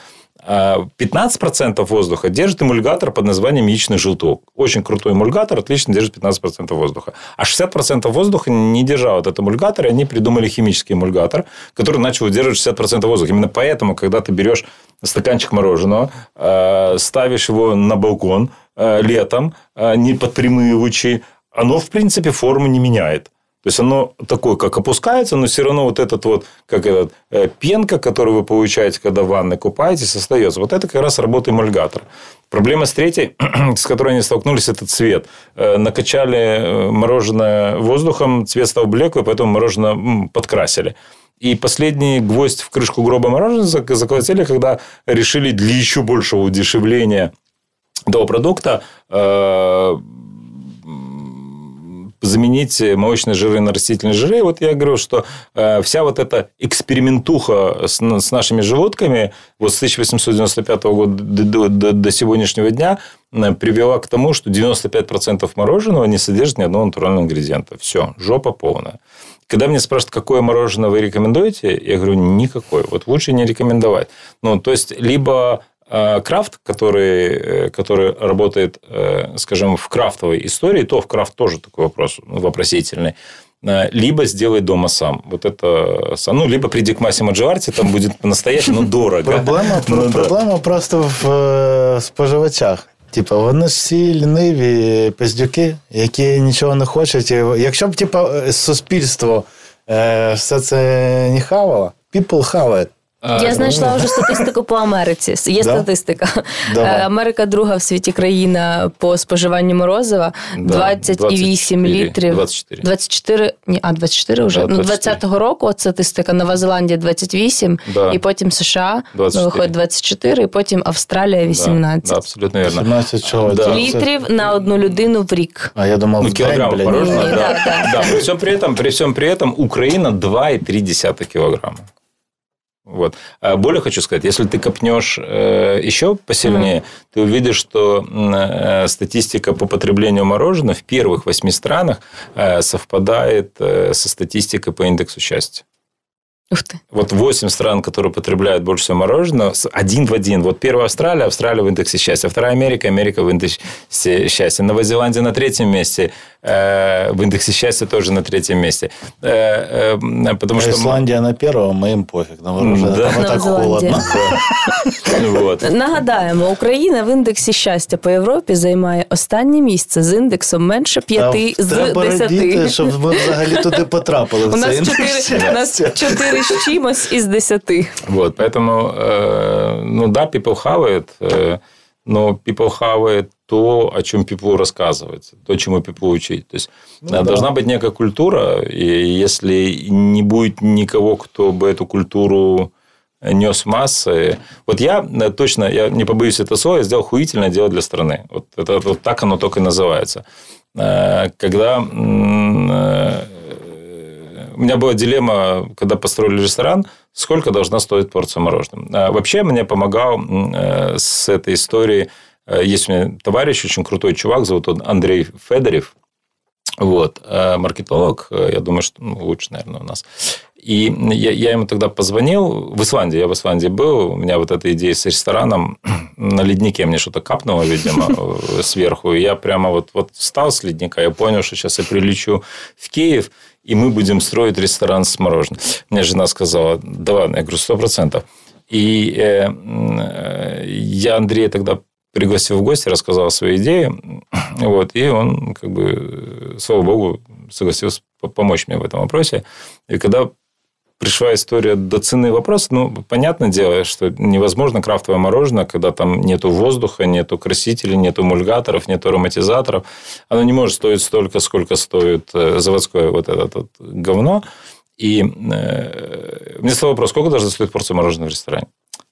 Speaker 4: 15% воздуха держит эмульгатор под названием яичный желток. Очень крутой эмульгатор, отлично держит 15% воздуха. А 60% воздуха не держал этот эмульгатор, и они придумали химический эмульгатор, который начал удерживать 60% воздуха. Именно поэтому, когда ты берешь стаканчик мороженого, э, ставишь его на балкон э, летом, не под прямые лучи, оно, в принципе, форму не меняет. То есть оно такое, как опускается, но все равно вот этот вот, как этот, э, пенка, которую вы получаете, когда в ванной купаетесь, остается. Вот это как раз работа эмульгатора. Проблема с третьей, *clears throat* с которой они столкнулись, это цвет. Э, накачали э, мороженое воздухом, цвет стал блеклый, поэтому мороженое подкрасили. И последний гвоздь в крышку гроба мороженого заколотили, когда решили для еще большего удешевления этого продукта заменить молочные жиры на растительные жиры. И вот я говорю, что э, вся вот эта экспериментуха с, нашими животками вот с 1895 года до, до, до сегодняшнего дня э, привела к тому, что 95% мороженого не содержит ни одного натурального ингредиента. Все, жопа полная. Когда меня спрашивают, какое мороженое вы рекомендуете, я говорю, никакое. Вот лучше не рекомендовать. Ну, то есть, либо крафт, который, э, который работает, э, скажем, в крафтовой истории, то в крафт тоже такой вопрос вопросительный либо сделай дома сам. Вот это ну, либо приди к Массимо Джоарті, там буде по-настоящему *laughs* дорого.
Speaker 2: Проблема, ну, проблема просто в споживачах. Типа, вони всі ліниві пиздюки, які нічого не хочуть. Якщо б типа, суспільство все це не хавало, people хаває.
Speaker 3: Я знайшла вже статистику по Америці. Є да? статистика. Давай. Е, Америка друга в світі країна по споживанню морозива. Да. 28 літрів.
Speaker 4: 24.
Speaker 3: 24, ні, а 24 вже. Да, 24. Ну, 20-го року статистика. Нова Зеландія 28, да. і потім США 24. виходить 24, і потім Австралія 18.
Speaker 4: Да, абсолютно вірно.
Speaker 2: 17 чого?
Speaker 3: Да. Літрів на одну людину в рік.
Speaker 2: А я думав,
Speaker 4: ну, кілограм мороженого. Да. Да, да. Да. При, всем при, этом, при всем при этом Украина 2,3 килограмма. Вот. А более хочу сказать, если ты копнешь э, еще посильнее, mm-hmm. ты увидишь, что э, статистика по потреблению мороженого в первых восьми странах э, совпадает со статистикой по индексу счастья.
Speaker 3: Ух ты.
Speaker 4: Вот 8 стран, которые потребляют больше всего мороженого, один в один. Вот первая Австралия, Австралия в индексе счастья. Вторая Америка, Америка в индексе счастья. Новая Зеландия на третьем месте. Э, в индексе счастья тоже на третьем месте. Э,
Speaker 2: э, потому а что... Исландия на первом, мы им пофиг. На мороженое да. там так холодно.
Speaker 3: Вот. *laughs* Нагадаємо, Україна в індексі щастя по Європі займає останнє місце з індексом менше 5 з 10.
Speaker 2: Радіти, щоб ми взагалі туди потрапили. *laughs*
Speaker 3: У нас 4 с чимось из десяти.
Speaker 4: Вот, поэтому, э, ну да, people хавает, э, но people хавает то, о чем people рассказывает, то, чему people учить. То есть, ну, должна да. быть некая культура, и если не будет никого, кто бы эту культуру нес массы. Вот я э, точно, я не побоюсь это слова, я сделал хуительное дело для страны. Вот это вот так оно только и называется. Когда у меня была дилемма, когда построили ресторан, сколько должна стоить порция мороженого. А вообще мне помогал э, с этой историей, э, есть у меня товарищ, очень крутой чувак, зовут он Андрей Федорев, вот, э, маркетолог, я думаю, что ну, лучше, наверное, у нас. И я, я ему тогда позвонил в Исландии, я в Исландии был, у меня вот эта идея с рестораном *clears throat* на леднике мне что-то капнуло, видимо, *laughs* сверху, и я прямо вот, вот встал с ледника, я понял, что сейчас я прилечу в Киев, и мы будем строить ресторан с мороженым. Мне жена сказала, да ладно, я говорю, сто процентов. И э, э, я Андрея тогда пригласил в гости, рассказал о своей идее, вот, и он, как бы, слава богу, согласился помочь мне в этом вопросе. И когда пришла история до цены вопроса. Ну, понятное дело, что невозможно крафтовое мороженое, когда там нету воздуха, нету красителей, нету мульгаторов, нету ароматизаторов. Оно не может стоить столько, сколько стоит э, заводское вот это вот говно. И э, мне стал вопрос, сколько должна стоить порция мороженого в ресторане?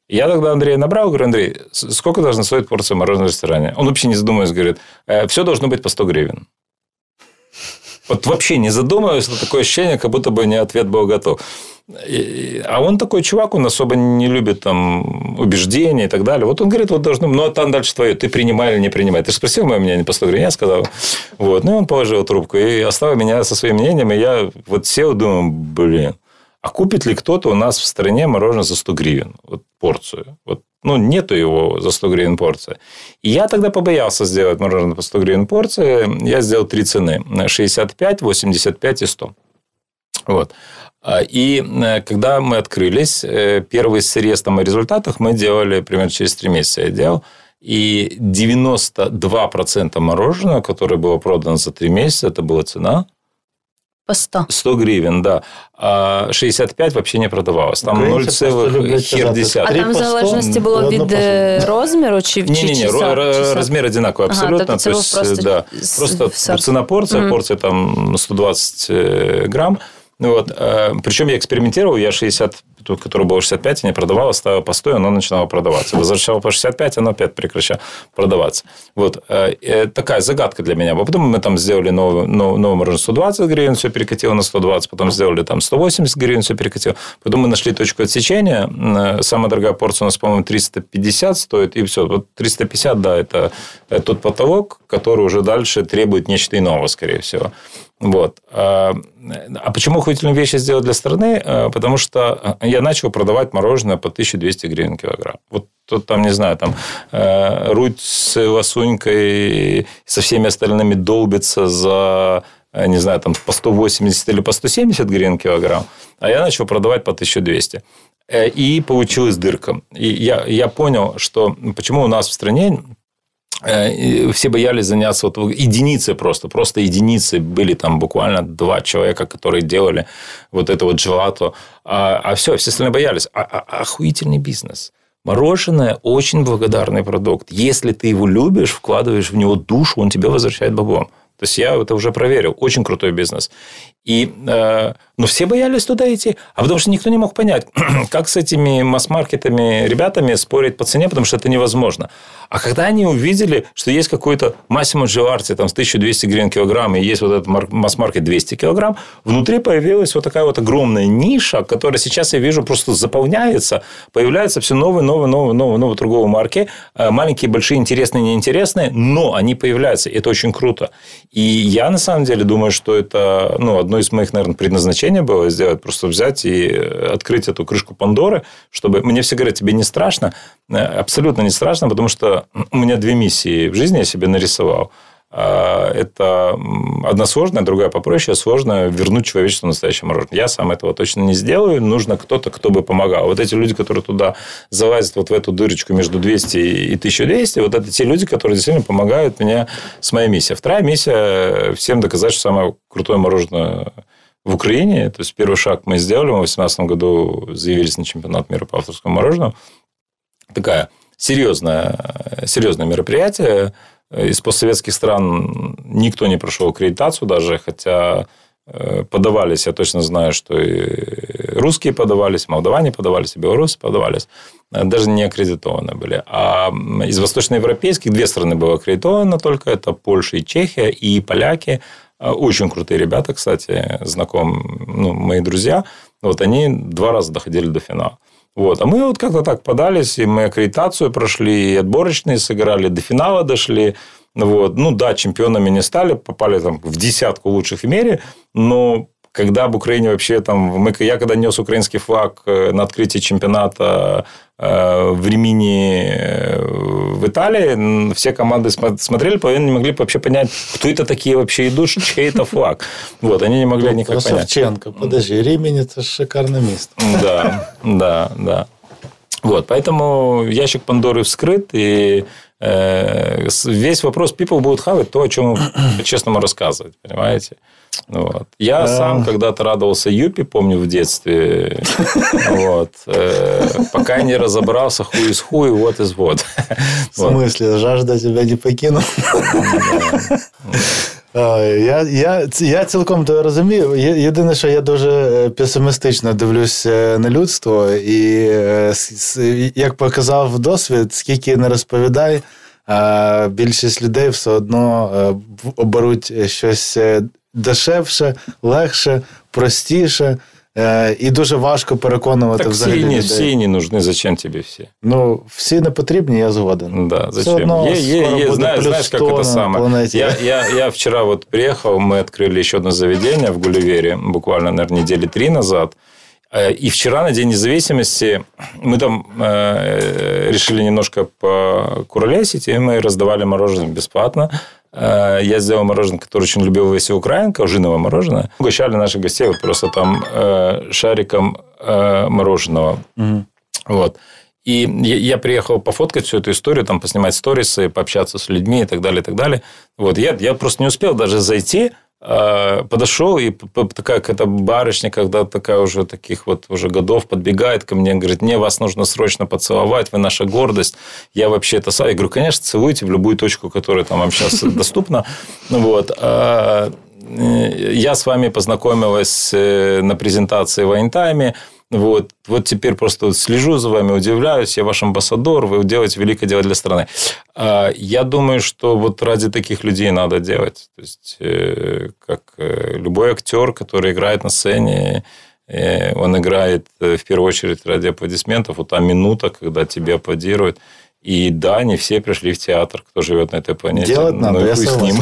Speaker 4: Я тогда Андрея набрал, говорю, Андрей, сколько должна стоить порция мороженого в ресторане? Он вообще не задумываясь говорит, «Э, все должно быть по 100 гривен. Вот вообще не задумываясь, такое ощущение, как будто бы не ответ был готов. А он такой чувак, он особо не любит там убеждения и так далее. Вот он говорит, вот должно, ну, а там дальше твое, ты принимай или не принимай. Ты же спросил мое мнение по 100 гривен, я сказал. Вот. Ну, и он положил трубку и оставил меня со своим мнением, и я вот сел, думаю, блин, а купит ли кто-то у нас в стране мороженое за 100 гривен? Вот порцию. Вот, ну, нету его за 100 гривен порция. И я тогда побоялся сделать мороженое по 100 гривен порции. Я сделал три цены. 65, 85 и 100. Вот. А, и э, когда мы открылись, э, первый срез там о результатах мы делали примерно через три месяца. Я делал. И 92% мороженого, которое было продано за три месяца, это была цена
Speaker 3: по 100.
Speaker 4: 100 гривен, да. А 65 вообще не продавалось. Там 0,1.
Speaker 3: А там в залежності було від розміру чи
Speaker 4: Ні, ні, ні, розмір одинаковий абсолютно. Ага, то есть, просто, да, просто цена порция, mm порция там 120 грамм. Вот. Причем я экспериментировал, я 60 которое было 65, я не продавал, ставил по 100, оно начинало продаваться. Возвращал по 65, оно опять прекращало продаваться. Вот. Э, такая загадка для меня. Потом мы там сделали новый, новый мороженое 120 гривен, все перекатило на 120, потом сделали там 180 гривен, все перекатило. Потом мы нашли точку отсечения. Э, самая дорогая порция у нас, по-моему, 350 стоит, и все. Вот 350, да, это тот потолок, который уже дальше требует нечто иного, скорее всего. Вот. А, почему охуительные вещи сделать для страны? Потому что я начал продавать мороженое по 1200 гривен килограмм. Вот тут там, не знаю, там э, Руть с Лосунькой со всеми остальными долбится за э, не знаю, там по 180 или по 170 гривен килограмм, а я начал продавать по 1200. Э, и получилась дырка. И я, я понял, что почему у нас в стране все боялись заняться вот единицы просто, просто единицы были там буквально два человека, которые делали вот это вот желато, а, а все, все остальные боялись. А, а, охуительный бизнес. Мороженое очень благодарный продукт. Если ты его любишь, вкладываешь в него душу, он тебе возвращает баблом. То есть я это уже проверил. Очень крутой бизнес. И, э, но все боялись туда идти. А потому что никто не мог понять, *clears throat* как с этими масс-маркетами ребятами спорить по цене, потому что это невозможно. А когда они увидели, что есть какой-то Массимо Дживарти там, с 1200 гривен килограмм, и есть вот этот масс-маркет 200 килограмм, внутри появилась вот такая вот огромная ниша, которая сейчас, я вижу, просто заполняется. Появляются все новые, новые, новые, новые, новые торговые марки. Э, маленькие, большие, интересные, неинтересные, но они появляются. Это очень круто. И я, на самом деле, думаю, что это ну, одно из моих, наверное, предназначений было сделать, просто взять и открыть эту крышку Пандоры, чтобы... Мне все говорят, тебе не страшно? Э, абсолютно не страшно, потому что у меня две миссии в жизни я себе нарисовал – а, это одна сложная, другая попроще, сложно вернуть человечеству настоящее мороженое. Я сам этого точно не сделаю. Нужно кто-то, кто бы помогал. Вот эти люди, которые туда залазят, вот в эту дырочку между 200 и 1200, вот это те люди, которые действительно помогают мне с моей миссией. Вторая миссия – всем доказать, что самое крутое мороженое в Украине. То есть, первый шаг мы сделали. Мы в 2018 году заявились на чемпионат мира по авторскому мороженому. Такая серьезное, серьезное мероприятие из постсоветских стран никто не прошел аккредитацию даже, хотя э, подавались, я точно знаю, что и русские подавались, молдаване подавались, и белорусы подавались, э, даже не аккредитованы были. А из восточноевропейских две страны было аккредитовано только, это Польша и Чехия, и поляки, очень крутые ребята, кстати, знаком, ну, мои друзья, Вот они два раза доходили до финала. Вот. А мы вот как-то так подались, и мы аккредитацию прошли, и отборочные сыграли, до финала дошли. Вот. Ну да, чемпионами не стали, попали там в десятку лучших в мире, но когда об Украине вообще там... Мы, я когда нес украинский флаг э, на открытии чемпионата э, в Римини э, в Италии, все команды смотрели, половина не могли вообще понять, кто это такие вообще идут, чей это флаг. Вот, они не могли никак понять.
Speaker 2: Савченко, подожди, Римини – это шикарное место.
Speaker 4: Да, да, да. Вот, поэтому ящик Пандоры вскрыт, и весь вопрос people будут хавать то, о чем по-честному рассказывать, понимаете? Вот. Я а... сам когда-то радовался Юпи, помню, в детстве. *laughs* Вот. Э, пока не разобрался, хуй из хуй, вот из вот.
Speaker 2: В смысле? Жажда тебя не покинула? Я я, я цілком то розумію. Єдине, що я дуже песимістично дивлюся на людство, і як показав досвід, скільки не розповідай, більшість людей все одно оберуть щось дешевше, легше, простіше. І дуже важко переконувати
Speaker 4: так
Speaker 2: взагалі.
Speaker 4: Всі
Speaker 2: людей.
Speaker 4: всі не нужны, зачем тобі всі?
Speaker 2: Ну, всі не потрібні, я згоден.
Speaker 4: Да, зачем? Все одно є, є, є, знаешь, знаешь, как это самое. Я, я, я вчера вот приехал, мы открыли еще одно заведение в Гулливере, буквально, наверное, недели три назад. И вчера на День независимости мы там э, решили немножко покуролесить, и мы раздавали мороженое бесплатно. Э, я сделал мороженое, которое очень любил Вася Украинка, ужиновое мороженое. Угощали наших гостей вот просто там э, шариком э, мороженого. Угу. Вот. И я приехал пофоткать всю эту историю, там, поснимать сторисы, пообщаться с людьми и так далее, и так далее. Вот. Я, я просто не успел даже зайти, подошел, и такая какая-то барышня, когда такая уже таких вот уже годов подбегает ко мне, говорит, мне вас нужно срочно поцеловать, вы наша гордость. Я вообще это... Я говорю, конечно, целуйте в любую точку, которая там вам сейчас *laughs* доступна. Вот. А, э, я с вами познакомилась э, на презентации в Айнтайме. Вот, вот теперь просто слежу за вами, удивляюсь, я ваш амбассадор, вы делаете великое дело для страны. А, я думаю, что вот ради таких людей надо делать. То есть, э, как э, любой актер, который играет на сцене, э, он играет в первую очередь ради аплодисментов. Вот та минута, когда тебе аплодируют – и да, не все пришли в театр, кто живет на этой планете.
Speaker 2: Делать надо,
Speaker 4: ну,
Speaker 2: я
Speaker 4: с ним.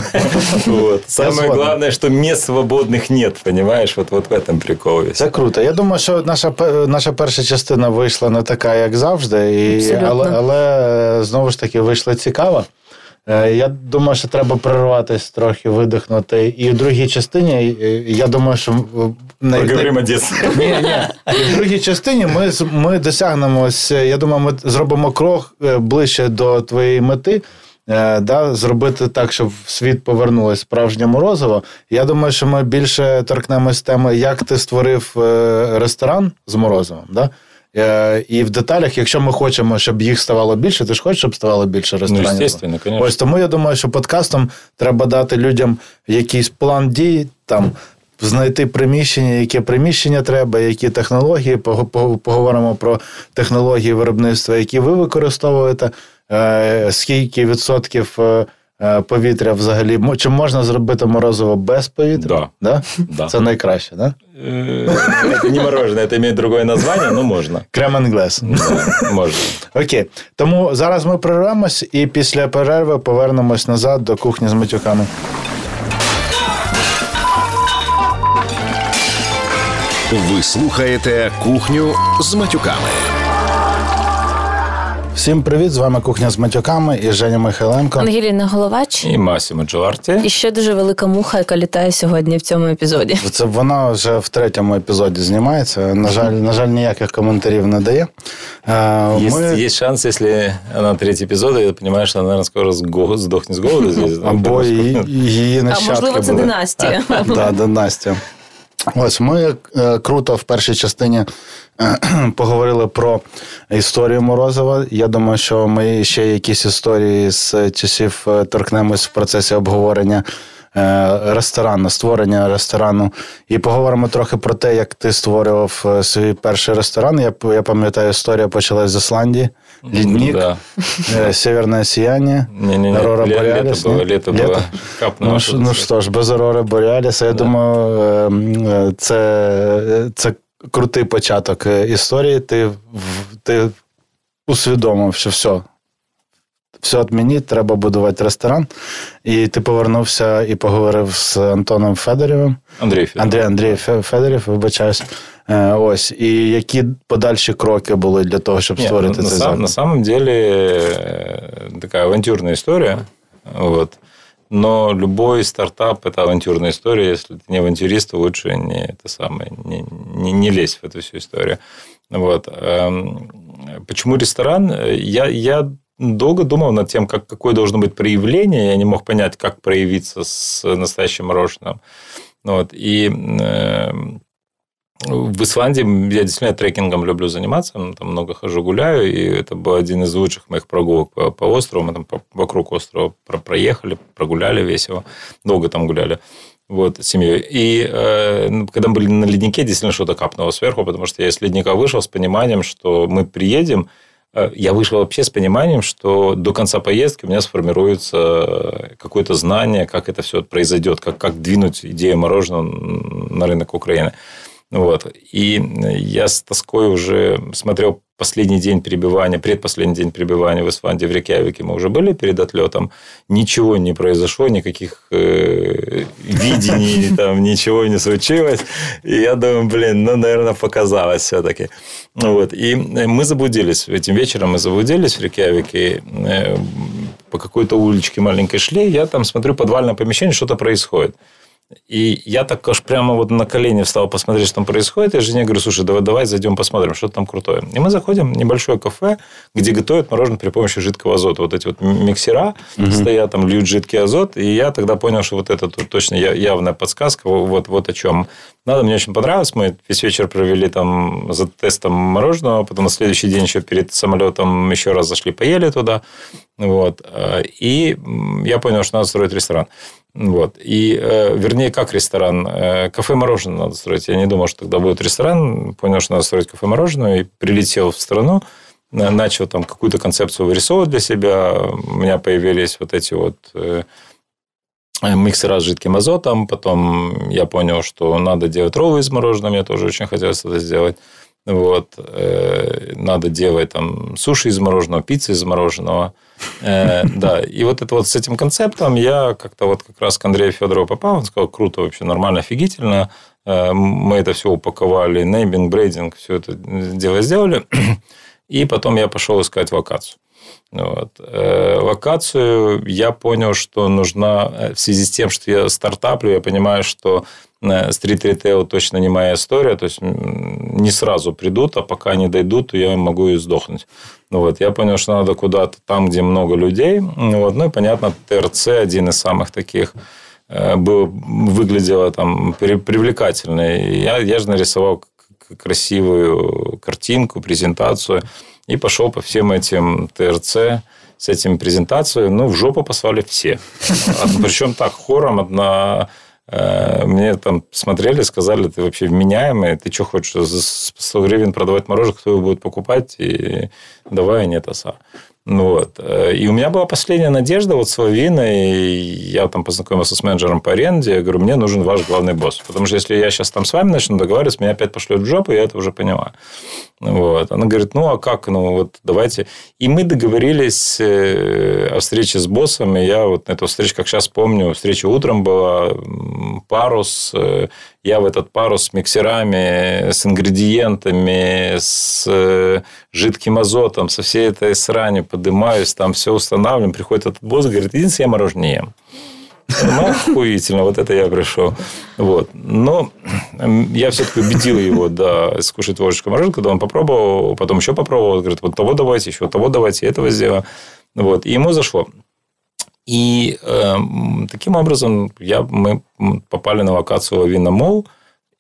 Speaker 4: *laughs* вот. Самое главное, что мест свободних нет, понимаешь? Вот, вот в этом прикол весь.
Speaker 2: Це круто. Я думаю, що наша наша перша частина вийшла не така, як завжди, і, але, але знову ж таки вийшла цікава. Е, я думаю, що треба прерватися трохи, видихнути. І в другій частині, я думаю, що
Speaker 4: не, Поговоримо не...
Speaker 2: Ні, ні. І в другій частині ми ми досягнемо, я думаю, ми зробимо крок е, ближче до твоєї мети. Е, да, Зробити так, щоб світ повернулося справжнє морозиво. Я думаю, що ми більше торкнемось теми, як ти створив ресторан з морозивом. Да? Е, і в деталях, якщо ми хочемо, щоб їх ставало більше, ти ж хочеш, щоб ставало більше ресторанів.
Speaker 4: Ну,
Speaker 2: Ось тому я думаю, що подкастом треба дати людям якийсь план дій там. Знайти приміщення, яке приміщення треба, які технології. Поговоримо про технології виробництва, які ви використовуєте, е, скільки відсотків е, повітря взагалі. Чи можна зробити морозиво без повітря?
Speaker 4: Да.
Speaker 2: Да? Да. Це найкраще, да?
Speaker 4: Это не мороженое, это имеет другое название, но можна.
Speaker 2: Кременглес.
Speaker 4: Да, можна.
Speaker 2: Окей. Тому зараз ми перервемось і після перерви повернемось назад до кухні з матюками.
Speaker 1: Ви слухаєте кухню з матюками.
Speaker 2: Всім привіт! З вами кухня з матюками і Женя Михайленко.
Speaker 3: Ангеліна Головач
Speaker 4: і Масімо Джорті.
Speaker 3: І ще дуже велика муха, яка літає сьогодні в цьому епізоді.
Speaker 2: Це вона вже в третьому епізоді знімається. На жаль, на жаль, ніяких коментарів не дає.
Speaker 4: Є, Ми... є шанс, якщо вона третій епізод, я розумію, що вона, скоро здохне з голоду.
Speaker 2: Або її нащадки
Speaker 3: А можливо, це династія. *laughs*
Speaker 2: Так, династія. Ось ми е, круто в першій частині е, *clears throat* поговорили про історію Морозова. Я думаю, що ми ще якісь історії з часів е, торкнемось в процесі обговорення ресторану, створення ресторану. І поговоримо трохи про те, як ти створював свій перший ресторан. Я я пам'ятаю, історія почалась з Ісландії. Ледник, да. Северное сияние,
Speaker 4: не, не, не. Аурора Ле- Бореалис. Лето было, лето, лето? было.
Speaker 2: Капнуло, ну, ну що ж, без Аурори Бореаліса, я да. думаю, це, це крутий початок е, історії. Ти, ти усвідомив, що все. Все відмініть, треба будувати ресторан. І ти повернувся і поговорив з Антоном Федорєвим.
Speaker 4: Андрій Федорів.
Speaker 2: Андрій Андрій Федорів, вибачаюсь. Е, ось. І які подальші кроки були для того, щоб
Speaker 4: Нет,
Speaker 2: створити
Speaker 4: на,
Speaker 2: цей
Speaker 4: сам-
Speaker 2: заклад?
Speaker 4: на самом деле э, такая авантюрная история. Вот. Но любой стартап – это авантюрная история. Если ты не авантюрист, то лучше не, это самое, не, не, не лезь в эту всю историю. Вот. Эм, Почему ресторан? Я, я долго думал над тем, как, какое должно быть проявление. Я не мог понять, как проявиться с настоящим мороженым. Вот. И э, в Исландии я действительно трекингом люблю заниматься, ну, там много хожу, гуляю, и это был один из лучших моих прогулок по, по острову. Мы там по- вокруг острова про- проехали, прогуляли весело, долго там гуляли вот, с семьей. И э, ну, когда мы были на леднике, действительно что-то капнуло сверху, потому что я с ледника вышел с пониманием, что мы приедем. Э, Я вышел вообще с пониманием, что до конца поездки у меня сформируется какое-то знание, как это все произойдет, как, как двинуть идею мороженого на рынок Украины. Вот. И я с тоской уже смотрел последний день перебивания, предпоследний день перебивания в Исландии, в Рейкьявике. Мы уже были перед отлетом. Ничего не произошло, никаких э, видений, *laughs* там ничего не случилось. И я думаю, блин, ну, наверное, показалось все-таки. Вот. И мы заблудились. Этим вечером мы заблудились в Рейкьявике. Э, По какой-то уличке маленькой шли. Я там смотрю, подвальное помещение, что-то происходит. И я так аж прямо вот на колени встал посмотреть, что там происходит. И жене говорю, слушай, давай, давай зайдем посмотрим, что там крутое. И мы заходим в небольшое кафе, где готовят мороженое при помощи жидкого азота. Вот эти вот миксера угу. стоят, там льют жидкий азот. И я тогда понял, что вот это тут точно явная подсказка. Вот, вот о чем надо. Мне очень понравилось. Мы весь вечер провели там за тестом мороженого. Потом на следующий день еще перед самолетом еще раз зашли, поели туда. Вот. И я понял, что надо строить ресторан. Вот. И, э, вернее, как ресторан? Э, кафе-мороженое надо строить. Я не думал, что тогда будет ресторан. Понял, что надо строить кафе-мороженое. И прилетел в страну. Начал там какую-то концепцию вырисовывать для себя. У меня появились вот эти вот э, миксера с жидким азотом. Потом я понял, что надо делать роллы из мороженого. Мне тоже очень хотелось это сделать. Вот. Надо делать там суши из мороженого, пиццы из мороженого. *laughs* Да, и вот это вот с этим концептом я как-то вот как раз к Андрею Федорову попал, он сказал, круто, вообще нормально, офигительно. Мы это все упаковали, нейминг, брейдинг, все это дело сделали. *clears throat* И потом я пошел искать локацию. Вот. Локацию я понял, что нужна в связи с тем, что я стартаплю, я понимаю, что стрит-ритейл точно не моя история, то есть не сразу придут, а пока не дойдут, то я могу и сдохнуть. Ну, вот, я понял, что надо куда-то там, где много людей. Вот, ну и, понятно, ТРЦ один из самых таких был, выглядело там привлекательно. Я, я же нарисовал красивую картинку, презентацию и пошел по всем этим ТРЦ с этим презентацией. Ну, в жопу послали все. Причем так, хором одна мне там смотрели, сказали, ты вообще вменяемый, ты что хочешь, за 100 гривен продавать мороженое, кто его будет покупать, и давай, нет, оса. Вот. И у меня была последняя надежда вот с Лавиной. Я там познакомился с менеджером по аренде. Я говорю, мне нужен ваш главный босс. Потому что если я сейчас там с вами начну договариваться, меня опять пошлют в жопу, я это уже понимаю. Вот. Она говорит, ну, а как? Ну, вот давайте. И мы договорились о встрече с боссом. И я вот на эту встречу, как сейчас помню, встреча утром была, парус. Я в этот парус с миксерами, с ингредиентами, с жидким азотом, со всей этой сранью поднимаюсь, там все устанавливаем. Приходит этот босс, говорит, единственное, я мороженое ем. Ну, охуительно, вот это я пришел. Вот. Но я все-таки убедил его, да, скушать ложечку мороженого, когда он попробовал, потом еще попробовал, говорит, вот того давайте, еще того давайте, этого сделаем. Вот. И ему зашло. И э, таким образом я, мы попали на локацию Лавина Мол.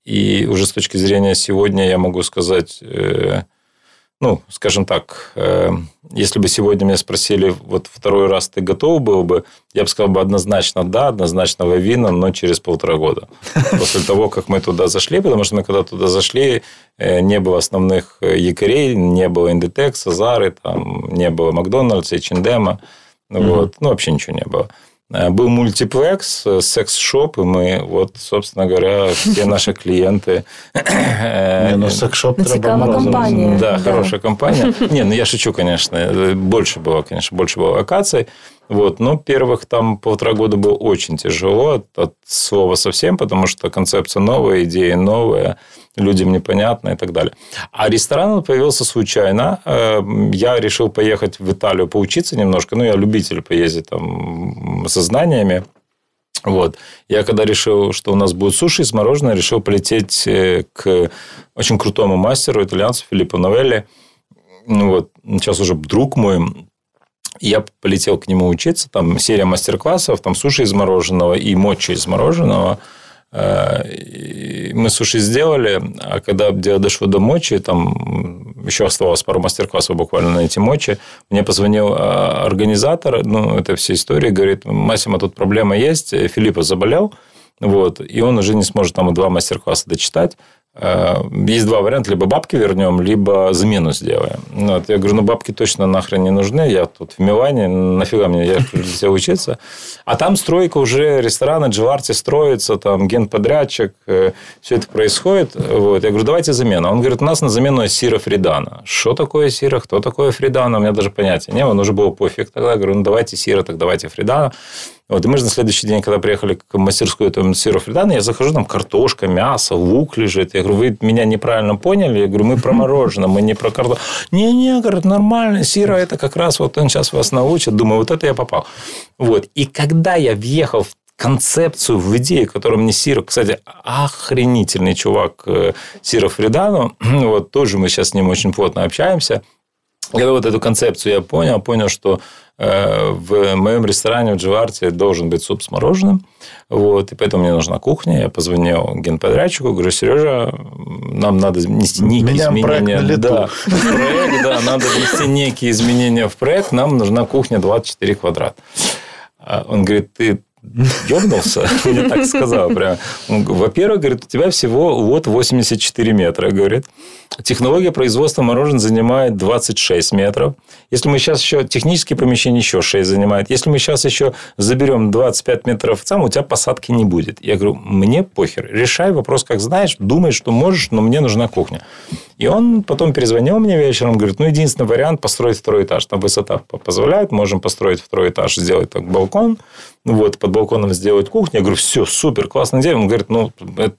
Speaker 4: И уже с точки зрения сегодня я могу сказать, э, ну, скажем так, э, если бы сегодня меня спросили, вот второй раз ты готов был бы, я бы сказал бы однозначно да, однозначно Лавина, но через полтора года. *laughs* После того, как мы туда зашли, потому что мы когда туда зашли, не было основных якорей, не было Индитекса, Зары, там не было Макдональдса, H&M, вот, ну, вообще ничего не было. Э, был мультиплекс, э, секс-шоп, и мы, вот, собственно говоря, все наши клиенты...
Speaker 2: Не, ну секс-шоп
Speaker 3: компанія.
Speaker 4: Да, хорошая компания. Не, ну я шучу, конечно. Больше было, конечно, больше было вакаций. Вот. Но первых там полтора года было очень тяжело от, от слова совсем, потому что концепция новая, идеи новые, людям непонятно и так далее. А ресторан появился случайно. Э, Я решил поехать в Италию поучиться немножко. Ну, я любитель поездить там со знаниями. Вот. Я когда решил, что у нас будет суши с мороженое, решил полететь э, к очень крутому мастеру, итальянцу Филиппо Новелли. Ну вот, сейчас уже друг мой. Я полетел к нему учиться. Там серия мастер-классов, там суши из мороженого и мочи из мороженого. Э, Мы суши сделали, а когда дело дошло до мочи, там еще оставалось пару мастер-классов буквально на эти мочи, мне позвонил э, организатор, ну, этой всей истории, говорит, Масима, тут проблема есть, Филиппа заболел, вот, и он уже не сможет там два мастер-класса дочитать. Э, Есть два варианта. Либо бабки вернем, либо замену сделаем. Ну, Вот. Я говорю, ну, бабки точно нахрен не нужны. Я тут в Милане, нафига мне, я прилетел учиться. А там стройка уже, рестораны, Дживарти строится, там генподрядчик, э, все это происходит. Вот. Я говорю, давайте замену. Он говорит, у нас на замену Сира Фридана. Что такое Сира? Кто такое Фридана? У меня даже понятия не было. Он уже был пофиг тогда. Я говорю, ну, давайте Сира, так давайте Фридана. Вот, и мы же на следующий день, когда приехали к мастерскую этому сыру Фридана, я захожу, там картошка, мясо, лук лежит. Я говорю, вы меня неправильно поняли? Я говорю, мы про мороженое, мы не про картошку. Не-не, говорит, нормально, сыра, это как раз вот он сейчас вас научит. Думаю, вот это я попал. Вот. И когда я въехал в концепцию, в идею, которую мне Сиро, кстати, охренительный чувак э, Сиро Фридану, *clears throat* вот тоже мы сейчас с ним очень плотно общаемся, когда вот эту концепцию я понял, понял, что э, в моем ресторане в Дживарте должен быть суп с мороженым. Вот, и поэтому мне нужна кухня. Я позвонил генподрядчику, говорю, Сережа, нам надо внести некие
Speaker 2: проект
Speaker 4: изменения.
Speaker 2: лету.
Speaker 4: Да, проект, да, надо внести некие изменения в проект. Нам нужна кухня 24 квадрата. Он говорит, ты ёбнулся? Мне *laughs* так сказал прям. Во-первых, говорит, у тебя всего вот 84 метра, говорит. Технология производства мороженого занимает 26 метров. Если мы сейчас еще... Технические помещения еще 6 занимает. Если мы сейчас еще заберем 25 метров сам, у тебя посадки не будет. Я говорю, мне похер. Решай вопрос, как знаешь. Думай, что можешь, но мне нужна кухня. И он потом перезвонил мне вечером. Говорит, ну, единственный вариант построить второй этаж. Там высота позволяет. Можем построить второй этаж, сделать так балкон. Вот, под балконом сделать кухню. Я говорю, все, супер, классная идея. Он говорит, ну, это-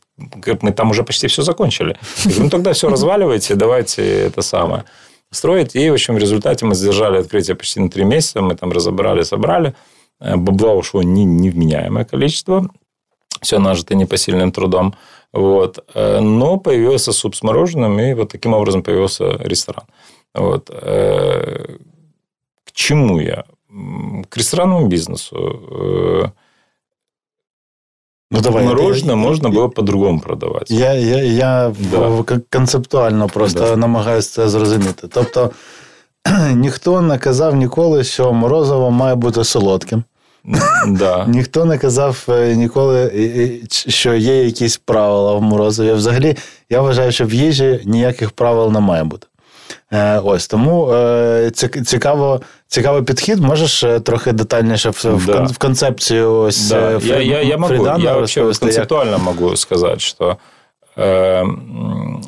Speaker 4: мы там уже почти все закончили. Я говорю, ну, тогда все разваливайте, давайте это самое строить. И, в общем, в результате мы задержали открытие почти на три месяца. Мы там разобрали, собрали. Э, Бабла ушло не- невменяемое количество. Все нажито непосильным трудом. Вот. Э, Но появился суп с мороженым, и вот таким образом появился ресторан. Вот. Э, К чему я? К ресторанному бизнесу. Э,
Speaker 2: Ну, давай.
Speaker 4: Мороженое
Speaker 2: я-
Speaker 4: можно было по-другому продавать.
Speaker 2: Я, я, я
Speaker 4: Да.
Speaker 2: концептуально просто
Speaker 4: Да.
Speaker 2: намагаюся це зрозуміти. Тобто, *clears throat* ніхто не казав ніколи, що морозиво має бути солодким.
Speaker 4: Да. *laughs*
Speaker 2: Ніхто не казав е, ніколи, що є якісь правила в морозиві. Взагалі, я вважаю, що в їжі ніяких правил не має бути. Е, ось тому е, цікаво, цікавий підхід. Можеш е, трохи детальніше в, в,
Speaker 4: Да.
Speaker 2: кон- в концепцію ось
Speaker 4: Да,
Speaker 2: е,
Speaker 4: я,
Speaker 2: Фрі-
Speaker 4: я, я могу.
Speaker 2: Фрідана
Speaker 4: Я вообще
Speaker 2: розповісти, як-
Speaker 4: концептуально могу сказать, что э, м,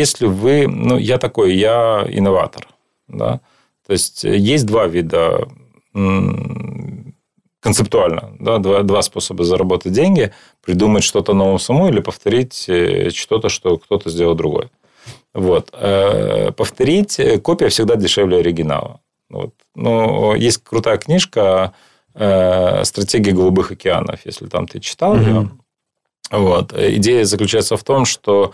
Speaker 4: если вы... Ну, я такой, я инноватор. Да? То есть, есть два вида м, концептуально, да, два, два способа заработать деньги. Придумать что-то новое самому или повторить э, что-то, что кто-то сделал другой. Вот. Э, Повторить э, копия всегда дешевле оригинала. Вот. Но есть крутая книжка э, «Стратегия голубых океанов», если там ты читал
Speaker 2: Мгм.
Speaker 4: ее. Вот. Идея заключается в том, что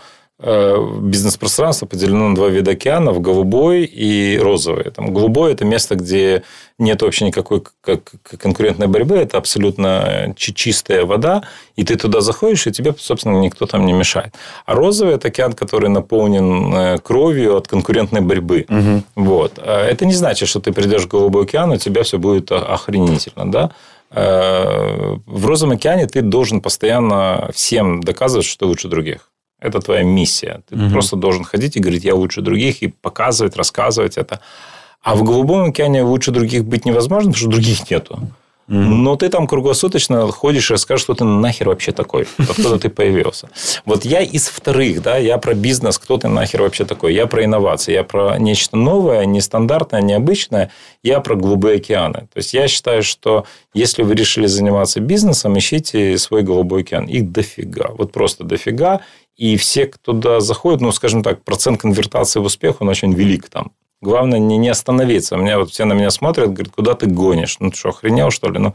Speaker 4: бизнес-пространство поделено на два вида океанов – голубой и розовый. Там голубой – это место, где нет вообще никакой как- как конкурентной борьбы, это абсолютно чи- чистая вода, и ты туда заходишь, и тебе, собственно, никто там не мешает. А розовый – это океан, который наполнен э, кровью от конкурентной борьбы.
Speaker 2: Мгм.
Speaker 4: Вот. А Это не значит, что ты придешь к Голубой океан, у тебя все будет охренительно. Да? Э, В Розовом океане ты должен постоянно всем доказывать, что ты лучше других. Это твоя миссия. Ты
Speaker 2: Мгм.
Speaker 4: просто должен ходить и говорить, я лучше других, и показывать, рассказывать это. А в Голубом океане лучше других быть невозможно, потому что других нету. Но ты там круглосуточно ходишь и расскажешь, что ты нахер вообще такой, *laughs* откуда ты появился. Вот я из вторых, да, я про бизнес, кто ты нахер вообще такой, я про инновации, я про нечто новое, нестандартное, необычное, я про голубые океаны. То есть я считаю, что если вы решили заниматься бизнесом, ищите свой голубой океан. Их дофига, вот просто дофига. И все, кто туда заходит, ну, скажем так, процент конвертации в успех, он очень велик там. Главное не, не остановиться. У меня вот все на меня смотрят, говорят, куда ты гонишь? Ну, ты что, охренел, что ли? Ну,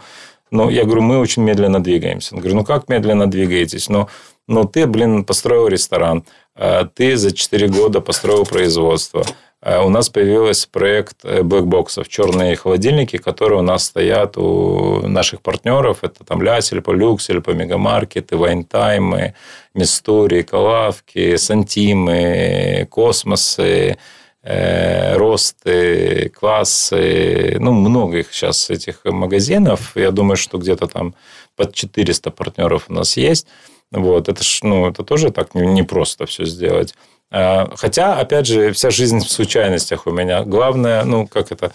Speaker 4: ну, я говорю, мы очень медленно двигаемся. Он говорит, ну, как медленно двигаетесь? Ну, ну ты, блин, построил ресторан, а ты за 4 года построил производство. А у нас появился проект э, блэкбоксов, черные холодильники, которые у нас стоят у наших партнеров. Это там Лясельпо, Люксельпо, Мегамаркеты, Вайнтаймы, Мистори, Калавки, Сантимы, Космосы, Э, росты, классы, ну, много их сейчас этих магазинов. Я думаю, что где-то там под 400 партнеров у нас есть. Вот, это, ж, ну, это тоже так не просто все сделать. А, хотя, опять же, вся жизнь в случайностях у меня. Главное, ну, как это,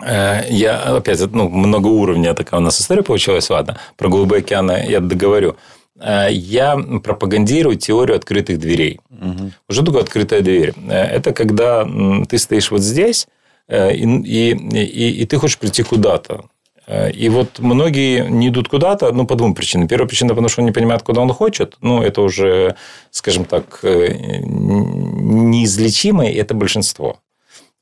Speaker 4: э, я, опять, ну, многоуровневая такая у нас история получилась, ладно, про Голубые океаны я договорю. Э, я пропагандирую теорию открытых дверей. Угу. Что такое открытая дверь? Э, это когда ты стоишь вот здесь, и, и, и, и ты хочешь прийти куда-то. И вот многие не идут куда-то, ну, по двум причинам. Первая причина, потому что он не понимает, куда он хочет. Ну, это уже, скажем так, неизлечимое, и это большинство.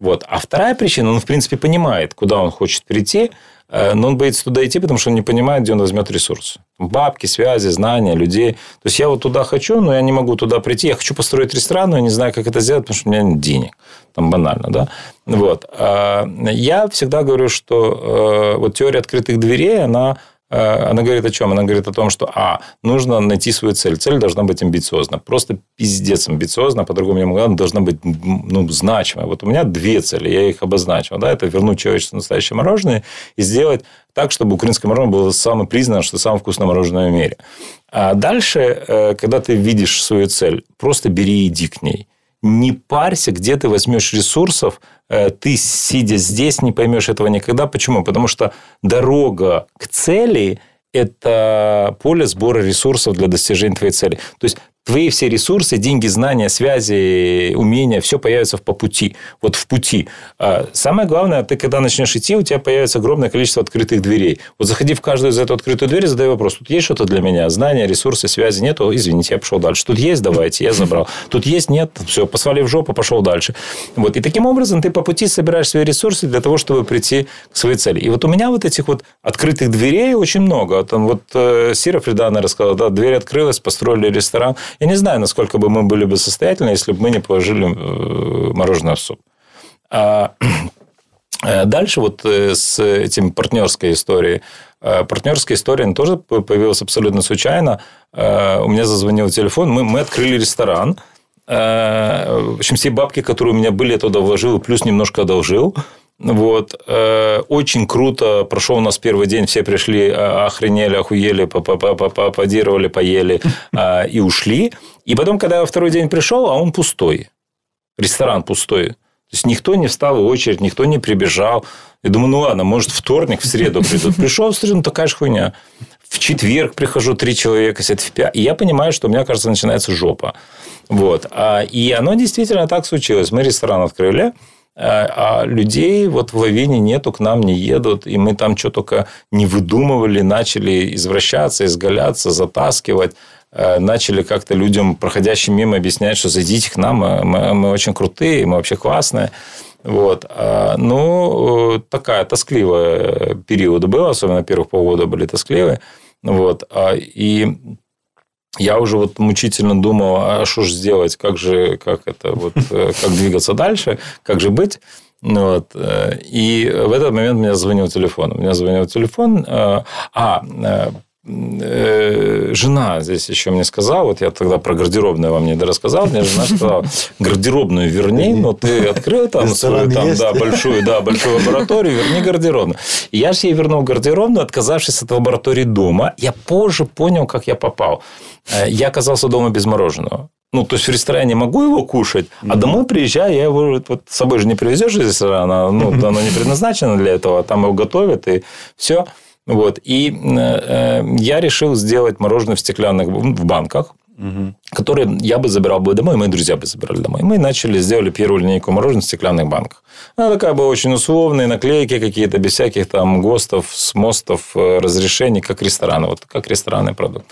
Speaker 4: Вот. А вторая причина, он, в принципе, понимает, куда он хочет прийти, Э, но он боится туда идти, потому что он не понимает, где он возьмет ресурсы. Бабки, связи, знания, людей. То есть я вот туда хочу, но я не могу туда прийти. Я хочу построить ресторан, но я не знаю, как это сделать, потому что у меня нет денег. Там банально, да. Вот. А я всегда говорю, что э, вот теория открытых дверей, она Э, она говорит о чем? Она говорит о том, что, а, нужно найти свою цель. Цель должна быть амбициозна. Просто пиздец амбициозна, по-другому не могу. Она должна быть ну, значимая. Вот у меня две цели, я их обозначил. Да? Это вернуть человечеству настоящее мороженое и сделать так, чтобы украинское мороженое было самое признано, что самое вкусное мороженое в мире. А дальше, э, когда ты видишь свою цель, просто бери и иди к ней не парься, где ты возьмешь ресурсов, э, ты, сидя здесь, не поймешь этого никогда. Почему? Потому что дорога к цели – это поле сбора ресурсов для достижения твоей цели. То есть твои все ресурсы, деньги, знания, связи, умения, все появится по пути. Вот в пути. А самое главное, ты когда начнешь идти, у тебя появится огромное количество открытых дверей. Вот заходи в каждую из эту открытую дверь, задай вопрос. Тут есть что-то для меня? Знания, ресурсы, связи нету? Извините, я пошел дальше. Тут есть? Давайте, я забрал. Тут есть? Нет? Все, посвали в жопу, пошел дальше. Вот. И таким образом ты по пути собираешь свои ресурсы для того, чтобы прийти к своей цели. И вот у меня вот этих вот открытых дверей очень много. Там вот э, Фридана рассказала, да, дверь открылась, построили ресторан. Я не знаю, насколько бы мы были бы состоятельны, если бы мы не положили э, мороженое в суп. А э, дальше вот э, с этим партнерской историей. Партнерская история тоже появилась абсолютно случайно. У меня зазвонил телефон, мы, мы открыли ресторан. В общем, все бабки, которые у меня были, я туда вложил, плюс немножко одолжил. Вот. Э, очень круто прошел у нас первый день. Все пришли, а, охренели, охуели, поаплодировали, поели а, *laughs* и ушли. И потом, когда я второй день пришел, а он пустой. Ресторан пустой. То есть, никто не встал в очередь, никто не прибежал. Я думаю, ну ладно, может, вторник, в среду придут. *laughs* Пришел в среду, ну такая же хуйня. В четверг прихожу, три человека сидят в пять. И я понимаю, что у меня, кажется, начинается жопа. Вот. А, и оно действительно так случилось. Мы ресторан открыли. Э, а людей вот в Лавине нету, к нам не едут, и мы там что только не выдумывали, начали извращаться, изгаляться, затаскивать, э, начали как-то людям, проходящим мимо, объяснять, что зайдите к нам, мы, мы очень крутые, мы вообще классные. Вот. А, ну, такая тоскливая период была, особенно первых полгода были тоскливые. Вот. И я уже вот мучительно думал, а что же сделать, как же, как это, вот, *laughs* э, как двигаться дальше, как же быть. Вот. Э, и в этот момент меня звонил телефон. У меня звонил телефон. Э, а, жена здесь еще мне сказала, вот я тогда про гардеробную вам не рассказал, мне жена сказала, гардеробную верни, но ты открыл там свою там, да, большую, да, большую лабораторию, верни гардеробную. И я же ей вернул гардеробную, отказавшись от лаборатории дома. Я позже понял, как я попал. Э, я оказался дома без мороженого. Ну, то есть в ресторане могу его кушать, а домой приезжаю, я его вот с собой же не привезешь из ресторана, ну, оно не предназначено для этого, там его готовят и все. Вот. И я решил сделать мороженое в стеклянных в банках угу. которые я бы забирал бы домой, мои друзья бы забирали домой. Мы начали, сделали первую линейку мороженого в стеклянных банках. Она такая была очень условная, наклейки какие-то, без всяких там ГОСТов, СМОСТов, э, разрешений, как рестораны, вот как ресторанный продукт.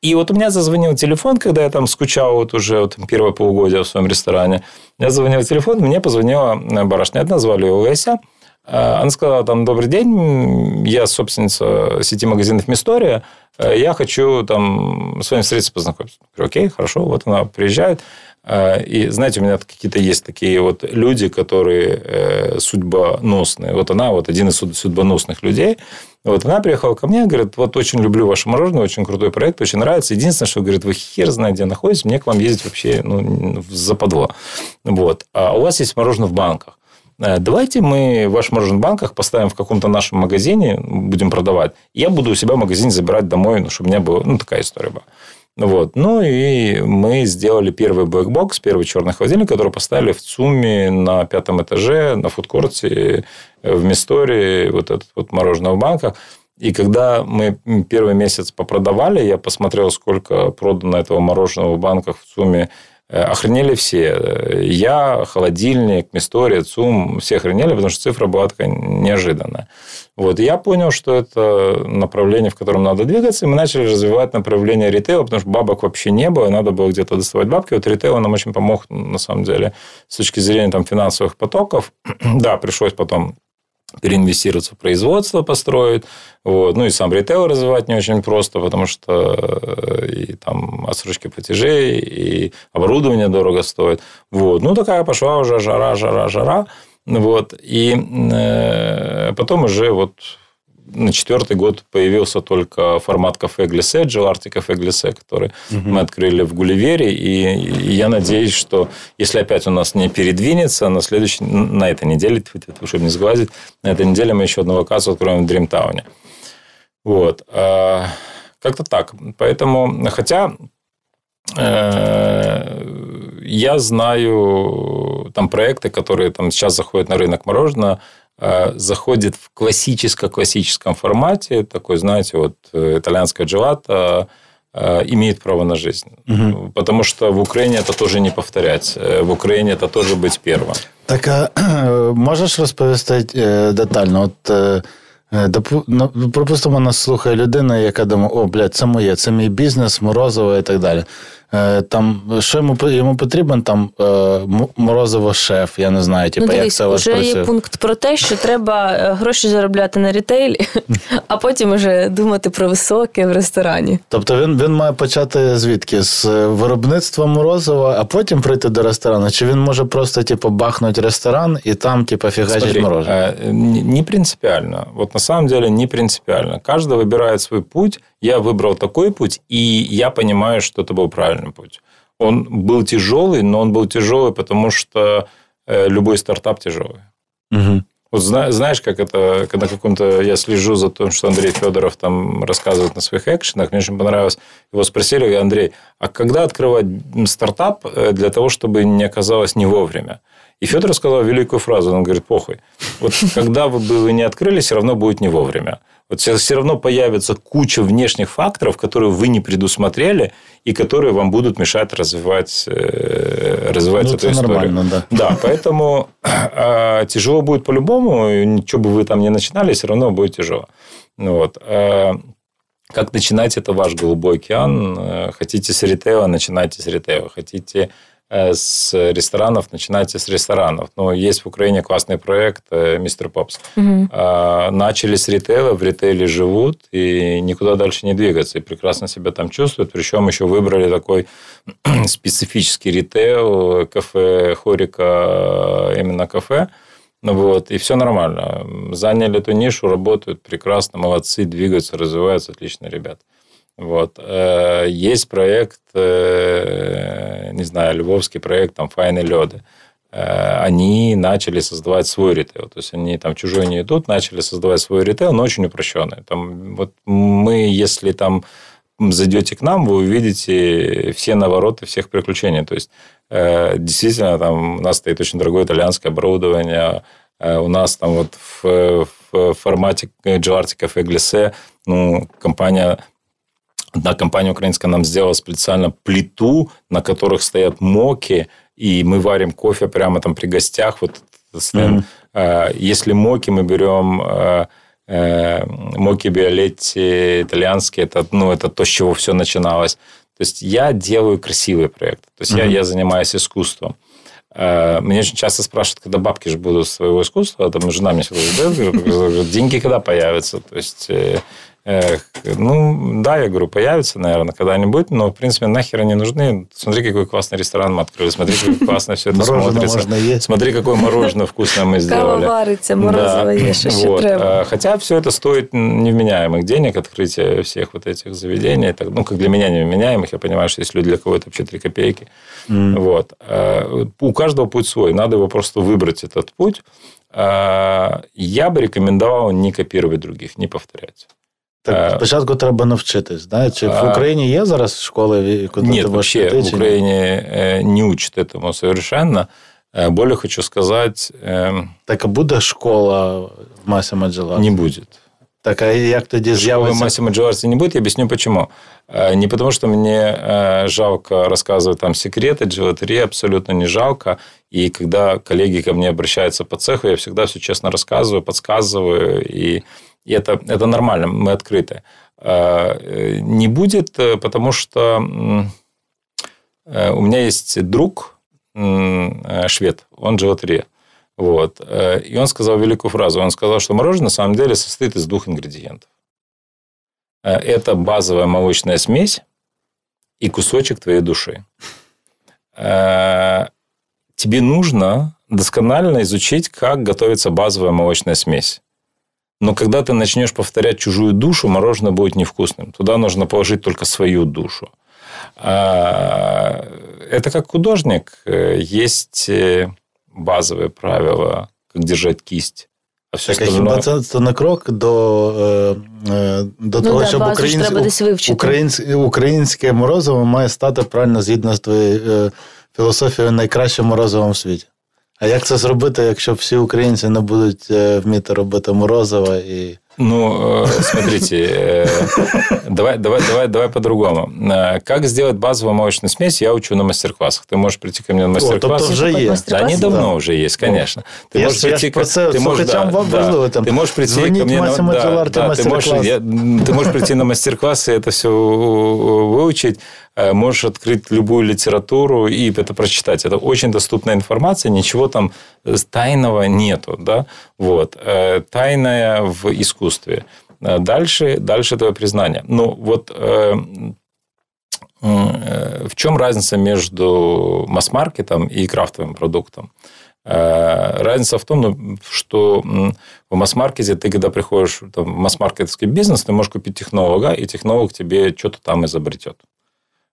Speaker 4: И вот у меня зазвонил телефон, когда я там скучал вот уже вот первое полугодие в своем ресторане. Я зазвонил телефон, мне позвонила барышня, одна звали ее Леся. Э, она сказала, там, добрый день, я собственница сети магазинов «Мистория», э, я хочу там с вами встретиться, познакомиться. Я говорю, окей, хорошо, вот она приезжает. Э, и, знаете, у меня какие-то есть такие вот люди, которые судьбоносные. Вот она вот один из судьбоносных людей. Вот она приехала ко мне, говорит, вот очень люблю ваше мороженое, очень крутой проект, очень нравится. Единственное, что, говорит, вы хер знаете, где находитесь, мне к вам ездить вообще ну, в западло. Вот. А у вас есть мороженое в банках. Э, давайте мы в вашем мороженбанках поставим в каком-то нашем магазине, будем продавать. Я буду у себя в магазине забирать домой, ну, чтобы у меня была ну, такая история была. Вот. Ну, и мы сделали первый black box, первый черный холодильник, который поставили в ЦУМе на пятом этаже, на фудкорте, э, в Мисторе, вот этот вот мороженое в банках. И когда мы первый месяц попродавали, я посмотрел, сколько продано этого мороженого в банках в Э, охренели все. Я, холодильник, Мистория, ЦУМ, все охренели, потому что цифра была такая неожиданная. Вот. И я понял, что это направление, в котором надо двигаться, и мы начали развивать направление ритейла, потому что бабок вообще не было, надо было где-то доставать бабки. Вот ритейл нам очень помог, на самом деле, с точки зрения там, финансовых потоков. *clears throat* да, пришлось потом переинвестироваться в производство, построить. Вот. Ну, и сам ритейл развивать не очень просто, потому что э, и там отсрочки платежей, и оборудование дорого стоит. Вот. Ну, такая пошла уже жара, жара, жара. Вот. И э, потом уже вот на четвертый год появился только формат кафе Глиссе, Джеларти кафе Глиссе, который угу. мы открыли в Гулливере. И, и я надеюсь, что если опять у нас не передвинется, на следующей, на этой неделе, чтобы не сглазить, на этой неделе мы еще одного кассу откроем в Дримтауне. Вот. А, как-то так. Поэтому, хотя э, я знаю там проекты, которые там сейчас заходят на рынок мороженого, заходит в классическо-классическом формате, такой, знаете, вот э, итальянская джелата, э, имеет право на жизнь. Угу. Потому что в Украине это тоже не повторять. В Украине это тоже быть первым.
Speaker 2: Так, а можеш розповісти детально? От ну, Припустимо, нас слухає людина, яка думає, о, блядь, це моє, це мій бізнес, морозиво і так далі. Е, там що йому йому потрібен там е, морозиво шеф, я не знаю, типу, ну, як це
Speaker 3: вже працює. є пункт про те, що треба е, гроші заробляти на рітейлі, *laughs* а потім вже думати про високе в ресторані.
Speaker 2: Тобто він він має почати звідки? З виробництва морозива, а потім прийти до ресторану. Чи він може просто типу, бахнути ресторан і там типу, фігачить морозиво?
Speaker 4: Не принципиально. Вот на самом деле не принципиально. Каждый выбирает свой путь. Я выбрал такой путь, и я понимаю, что это был правильный путь. Он был тяжелый, но он был тяжелый, потому что э, любой стартап тяжелый. Угу. Вот знаешь, как это, когда каком-то я слежу за тем, что Андрей Федоров там рассказывает на своих экшенах, мне очень понравилось. Его спросили, Андрей, а когда открывать стартап э, для того, чтобы не оказалось не вовремя? И Федор сказал великую фразу, он говорит, похуй. Вот *laughs* когда бы вы не открыли, все равно будет не вовремя. Вот все равно появится куча внешних факторов, которые вы не предусмотрели и которые вам будут мешать развивать, э, развивать ну, эту это историю. Нормально, да. Да, поэтому э, *laughs* тяжело будет по-любому. Ничего бы вы там не начинали, все равно будет тяжело. Ну, вот. Э, как начинать, это ваш голубой океан. Э, хотите с ритейла, начинайте с ритейла. Хотите с ресторанов, начинайте с ресторанов. Но есть в Украине классный проект э, «Мистер Попс». Угу. Начали с ритейла, в ритейле живут и никуда дальше не двигаются. И прекрасно себя там чувствуют. Причем еще выбрали такой *clears throat* специфический ритейл, кафе Хорика, именно кафе. Ну вот, и все нормально. Заняли эту нишу, работают прекрасно, молодцы, двигаются, развиваются, отличные ребята. Вот. Э, есть проект, э, не знаю, львовский проект, там, «Файны лёды». Э, они начали создавать свой ритейл. То есть, они там чужой не идут, начали создавать свой ритейл, но очень упрощенный. Там, вот мы, если там зайдете к нам, вы увидите все навороты всех приключений. То есть, действительно, там у нас стоит очень дорогое итальянское оборудование, у нас там вот в, в формате Джеларти Кафе Глисе, ну, компания Одна компания украинская нам сделала специально плиту, на которых стоят моки, и мы варим кофе прямо там при гостях. Вот mm-hmm. Если моки мы берем э, э, моки Биолетти итальянские, это, ну, это то, с чего все начиналось. То есть я делаю красивые проекты. То есть mm-hmm. я, я занимаюсь искусством. Меня очень часто спрашивают, когда бабки же будут своего искусства, там жена мне всегда говорит, деньги когда появятся. То есть ну, да, я говорю, появится, наверное, когда-нибудь, но, в принципе, нахер они нужны. Смотри, какой классный ресторан мы открыли, смотри, как классно все это смотрится. Смотри, какое мороженое вкусное мы сделали.
Speaker 3: Кава варится, морозиво ешь, еще треба.
Speaker 4: Хотя все это стоит невменяемых денег, открытие всех вот этих заведений. Ну, как для меня невменяемых, я понимаю, что есть люди, для кого это вообще 3 копейки. Вот. У каждого путь свой, надо его просто выбрать, этот путь. Я бы рекомендовал не копировать других, не повторять.
Speaker 2: Так, спочатку треба навчитись. Да? Чи в Україні є зараз школи, куди
Speaker 4: Нет,
Speaker 2: ты
Speaker 4: вообще
Speaker 2: пойти,
Speaker 4: в Украине не учат этому совершенно. Более хочу сказать...
Speaker 2: Так, а буде школа в Масі Маджеларті?
Speaker 4: Не будет.
Speaker 2: Так, а як тоді з'явиться?
Speaker 4: Школы Масси Маджеларти не будет, я объясню почему. Не потому, что мне жалко рассказывать там секреты, джелатерии абсолютно не жалко. И когда коллеги ко мне обращаются по цеху, я всегда все честно рассказываю, подсказываю. И и это, это нормально, мы открыты. Э, не будет, э, потому что э, у меня есть друг, швед, он животре. Вот. И он сказал великую фразу. Он сказал, что мороженое на самом деле состоит из двух ингредиентов. Это базовая молочная смесь и кусочек твоей души. Тебе нужно досконально изучить, как готовится базовая молочная смесь. Но когда ты начнешь повторять чужую душу, мороженое будет невкусным. Туда нужно положить только свою душу. А, это как художник. Есть э, базовые правила, как держать кисть.
Speaker 2: А все так, остальное... хіба це, це не крок до е, до ну, того, да, щоб українсь... українсь... українське морозиво має стати правильно згідно з твоєю е, філософією найкращим морозивом в світі. А як це зробити, якщо всі українці не будуть вміти робити морозиво і.
Speaker 4: Ну, смотрите, давай, давай, давай, давай по-другому. Как сделать базовую молочную смесь, я учу на мастер-классах. Ты можешь прийти ко мне на мастер-класс.
Speaker 2: О, уже есть.
Speaker 4: Да, они давно да. уже есть, конечно. Ты
Speaker 2: я
Speaker 4: можешь
Speaker 2: ж, прийти
Speaker 4: я
Speaker 2: це,
Speaker 4: ты можешь,
Speaker 2: да,
Speaker 4: вам
Speaker 2: да, важливо, там,
Speaker 4: ты можешь прийти ко мне на
Speaker 2: да, да,
Speaker 4: ты можешь, я, ты можешь прийти на мастер-класс и это все выучить. Э, можешь открыть любую литературу и это прочитать. Это очень доступная информация, ничего там э, тайного нету. Да? Вот. Э, тайное в искусстве. Дальше, дальше твое признание. Ну, вот в чем разница между масс-маркетом и крафтовым продуктом? Разница в том, ну, что в масс-маркете ты, когда приходишь там, в масс-маркетовский бизнес, ты можешь купить технолога, и технолог тебе что-то там изобретет.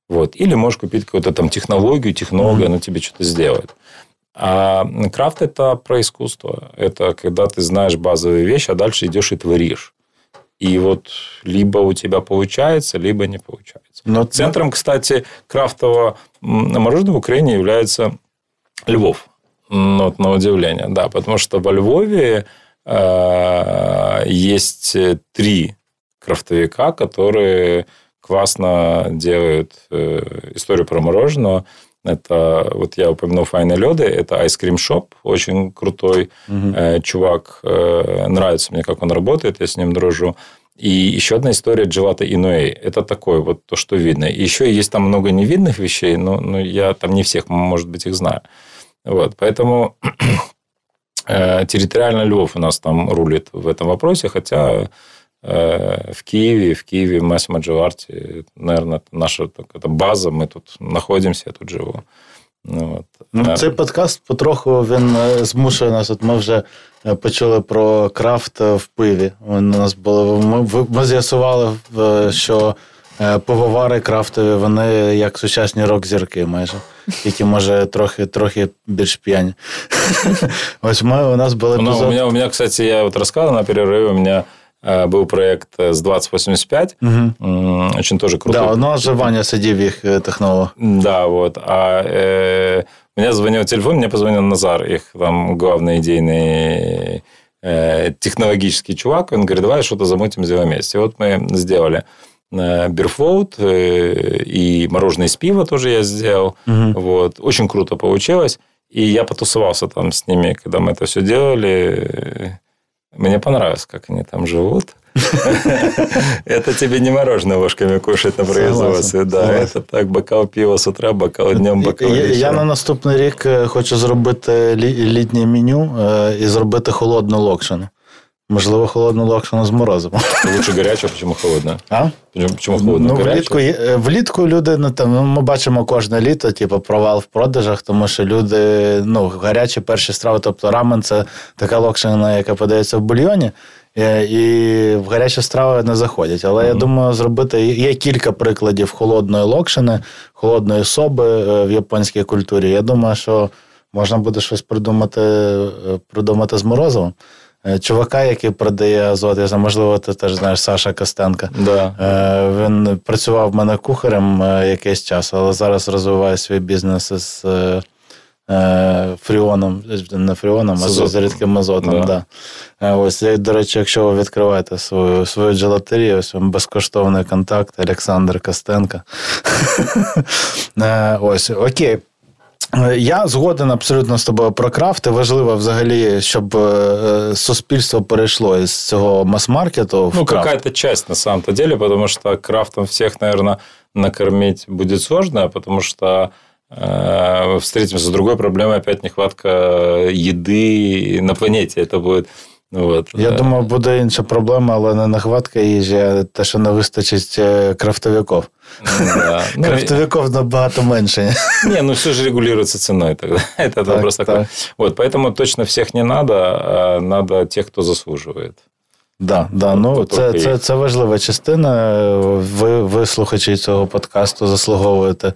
Speaker 4: Вот. Или можешь купить какую-то там технологию, технологию, mm-hmm. она тебе что-то сделает. А крафт – это про искусство. Это когда ты знаешь базовые вещи, а дальше идешь и творишь. И вот либо у тебя получается, либо не получается. Но Центром, кстати, крафтового мороженого в Украине является Львов. Ну, вот, на удивление, да. Потому что во Львове э, есть три крафтовика, которые классно делают э, историю про мороженое. Это, вот я упомянул Файны Лёды, это Ice Cream Shop, очень крутой угу. э, чувак. Э, нравится мне, как он работает, я с ним дружу. И еще одна история Gelato Inouye. Это такое вот то, что видно. И еще есть там много невидных вещей, но, но я там не всех, может быть, их знаю. Вот, поэтому *clears throat* территориально Львов у нас там рулит в этом вопросе, хотя в Киеве, в Киеве Массимо Джоварти, наверное, это наша так, это база, ми тут знаходимося, я тут живу.
Speaker 2: Ну, от. Ну, Цей подкаст потроху він е, змушує нас. От Ми вже е, почули про крафт в пиві. У нас було, Ми, ми з'ясували, що е, пивовари крафтові, вони як сучасні рок-зірки майже, які, може, трохи трохи більш п'яні. *laughs* Ось ми, у нас були
Speaker 4: епізод... Ну, у, меня, у меня, кстати, я вот рассказывал на перерыве, у меня Э, был проект с 2085. Угу. Очень тоже крутой.
Speaker 2: Да, у нас же Ваня сидів їх э, технолог.
Speaker 4: Да, вот. А э, меня звонил телефон, мне позвонил Назар, их там главный идейный э, технологический чувак, он говорит, давай что-то замутим, сделаем вместе. И вот мы сделали Бирфлоут и мороженое из пива тоже я сделал. Угу. Вот. Очень круто получилось. И я потусовался там с ними, когда мы это все делали. Мне понравилось, как они там живут. *laughs* Это тебе не мороженое ложками кушать на производстві. Да, это так, бокал пива з утра, бокал днем, бокал вечором.
Speaker 2: Я на наступний рік хочу зробити літнє меню і зробити холодну локшину. Можливо, холодну локшину з морозивом.
Speaker 4: Лучше гарячу, чому холодно?
Speaker 2: А?
Speaker 4: Чому холодно?
Speaker 2: Ну, влітку, влітку люди, ну, там, ну, ми бачимо кожне літо, типу, провал в продажах, тому що люди, ну, гарячі перші страви, тобто рамен це така локшина, яка подається в бульйоні. Е, і в гарячі страви не заходять. Але mm-hmm. я думаю, зробити є кілька прикладів холодної локшини, холодної соби е, в японській культурі. Я думаю, що можна буде щось придумати, е, придумати з морозивом. Чувака, який продає азот, я знаю, можливо, ти теж знаєш Саша Костенка.
Speaker 4: Да.
Speaker 2: Він працював в мене кухарем якийсь час, але зараз розвиває свій бізнес з фріоном, не фріоном, а з рідким азотом. Да. Да. Ось, До речі, якщо ви відкриваєте свою свою джелатерію, ось вам безкоштовний контакт Олександр Костенко. *laughs* Ось, окей. Я згоден абсолютно з тобою про крафти. Важливо взагалі, щоб суспільство перейшло із цього мас-маркету в
Speaker 4: Ну,
Speaker 2: крафт.
Speaker 4: какая-то часть на самом-то деле, потому что крафтом всех, наверное, накормить будет сложно, потому что встретимся с другой проблемой, опять нехватка еды на планете. Это будет
Speaker 2: От. Я думаю, буде інша проблема, але не нехватка їжі, а те, що не вистачить крафтовиков. Да. *laughs* Ну, Крафтовиков набагато менше.
Speaker 4: Не, ну все же регулируется ценой тогда. Это так, просто так. такой. Вот, поэтому точно всех не надо, а надо тех, кто заслуживает.
Speaker 2: Да, да, ну це це, це важлива частина. Ви, ви, слухачі цього подкасту, заслуговуєте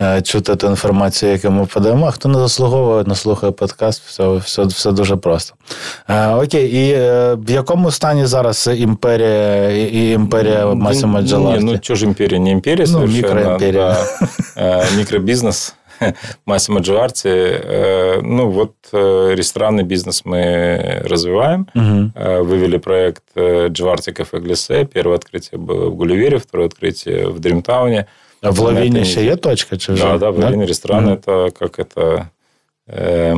Speaker 2: е, чути ту інформацію, яку ми подаємо. А хто не заслуговує, не слухає подкаст, все все, все дуже просто. Е, окей, і е, в якому стані зараз імперія і імперія Масіма Джаларті?
Speaker 4: Ну, чого ж імперія? Не імперія,
Speaker 2: ну, мікроімперія.
Speaker 4: Да, мікробізнес. *laughs* Массимо Дживарти. Э, ну, вот э, ресторанный бизнес мы развиваем. Угу. Вывели проект Дживарти Кафе Глисе. Первое открытие было в Гулливере, второе открытие в Дримтауне.
Speaker 2: А в Лавине еще есть точка? Чи
Speaker 4: да, да, в Лавине да? ресторан. Угу. Это как это... Э,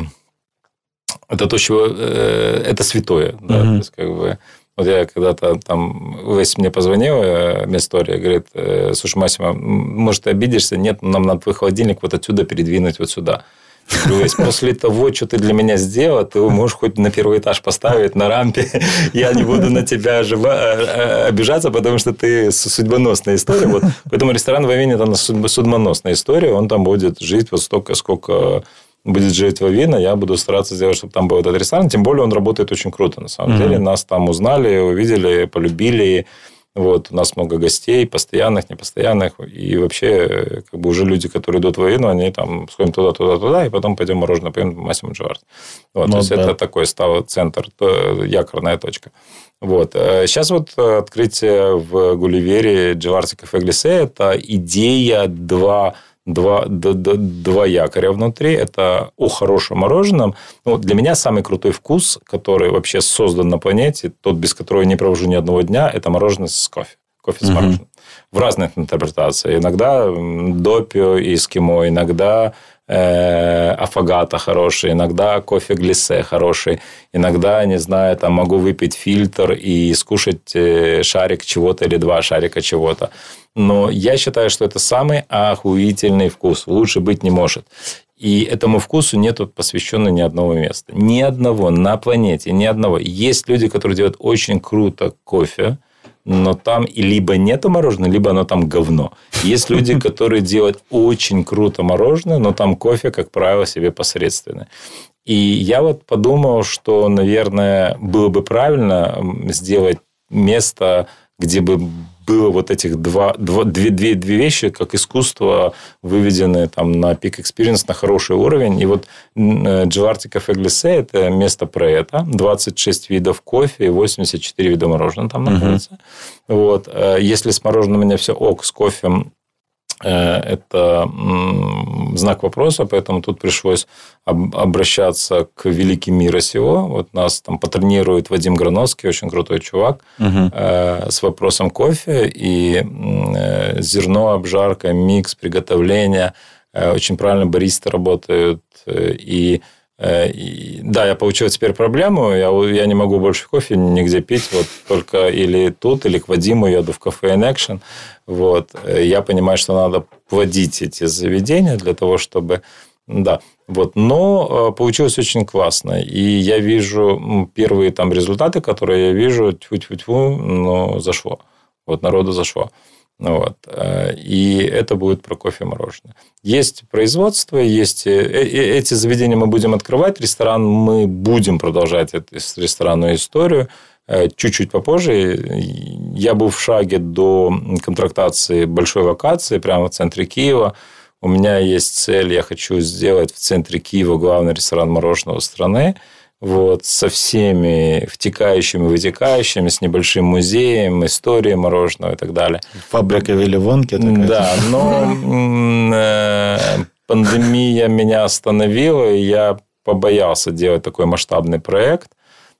Speaker 4: это то, чего... Э, это святое. Да, угу. то есть, как бы... Вот я когда-то там, Весь мне позвонил, история, говорит, слушай, Масима, может, ты обидишься? Нет, нам надо твой холодильник вот отсюда передвинуть вот сюда. То есть после того, что ты для меня сделал, ты можешь хоть на первый этаж поставить на рампе. *laughs* Я не буду на тебя обижаться, потому что ты судьбоносная история. Вот. Поэтому ресторан в Авине – это судьбоносная история. Он там будет жить вот столько, сколько будет жить Вавина, я буду стараться сделать, чтобы там был этот ресторан. Тем более, он работает очень круто, на самом mm-hmm. деле. Нас там узнали, увидели, полюбили. Вот, у нас много гостей, постоянных, непостоянных. И вообще, как бы уже люди, которые идут в Авину, они там сходим туда, туда, туда, и потом пойдем мороженое поем Массимо Дживард. Вот, ну, то есть, да. это такой стал центр, якорная точка. Вот. Сейчас вот открытие в Гулливере Дживарти кафе Глисе – это идея два два, два якоря внутри. Это о хорошем мороженом. Ну, для меня самый крутой вкус, который вообще создан на планете, тот, без которого я не провожу ни одного дня, это мороженое с кофе. Кофе с мороженым. В разных интерпретациях. Иногда допио и эскимо, иногда э, афагата хороший, иногда кофе глиссе хороший, иногда, не знаю, там могу выпить фильтр и скушать э, шарик чего-то или два шарика чего-то. Но я считаю, что это самый охуительный вкус. Лучше быть не может. И этому вкусу нету посвящено ни одного места. Ни одного на планете, ни одного. Есть люди, которые делают очень круто кофе, но там и либо нету мороженого, либо оно там говно. Есть люди, *laughs* которые делают очень круто мороженое, но там кофе, как правило, себе посредственное. И я вот подумал, что, наверное, было бы правильно сделать место, где бы было вот этих два, два, две, две, две вещи, как искусство, выведены там на пик experience, на хороший уровень. И вот Дживарти Кафе Глисе – это место про это. 26 видов кофе и 84 вида мороженого там находится. Uh-huh. Вот. Э, если с мороженым у меня все ок, с кофе это знак вопроса, поэтому тут пришлось обращаться к великим мира сего. Вот нас там патронирует Вадим Грановский, очень крутой чувак, угу. с вопросом кофе и зерно, обжарка, микс, приготовление. Очень правильно баристы работают. И Э, и, да, я получил теперь проблему, я, я не могу больше кофе нигде пить, вот только или тут, или к Вадиму еду в кафе in Action. Вот. Э, я понимаю, что надо плодить эти заведения для того, чтобы... Да, вот. Но э, получилось очень классно. И я вижу первые там результаты, которые я вижу, тьфу-тьфу-тьфу, но зашло. Вот народу зашло. Вот. Э, и это будет про кофе и мороженое. Есть производство, есть... Э, э, эти заведения мы будем открывать, ресторан мы будем продолжать эту ресторанную историю чуть-чуть попозже. Я был в шаге до контрактации большой локации прямо в центре Киева. У меня есть цель, я хочу сделать в центре Киева главный ресторан мороженого страны вот, со всеми втекающими, вытекающими, с небольшим музеем, историей мороженого и так далее.
Speaker 2: Фабрика Вилли Вонки. Такая.
Speaker 4: Да, но э, пандемия меня остановила, и я побоялся делать такой масштабный проект.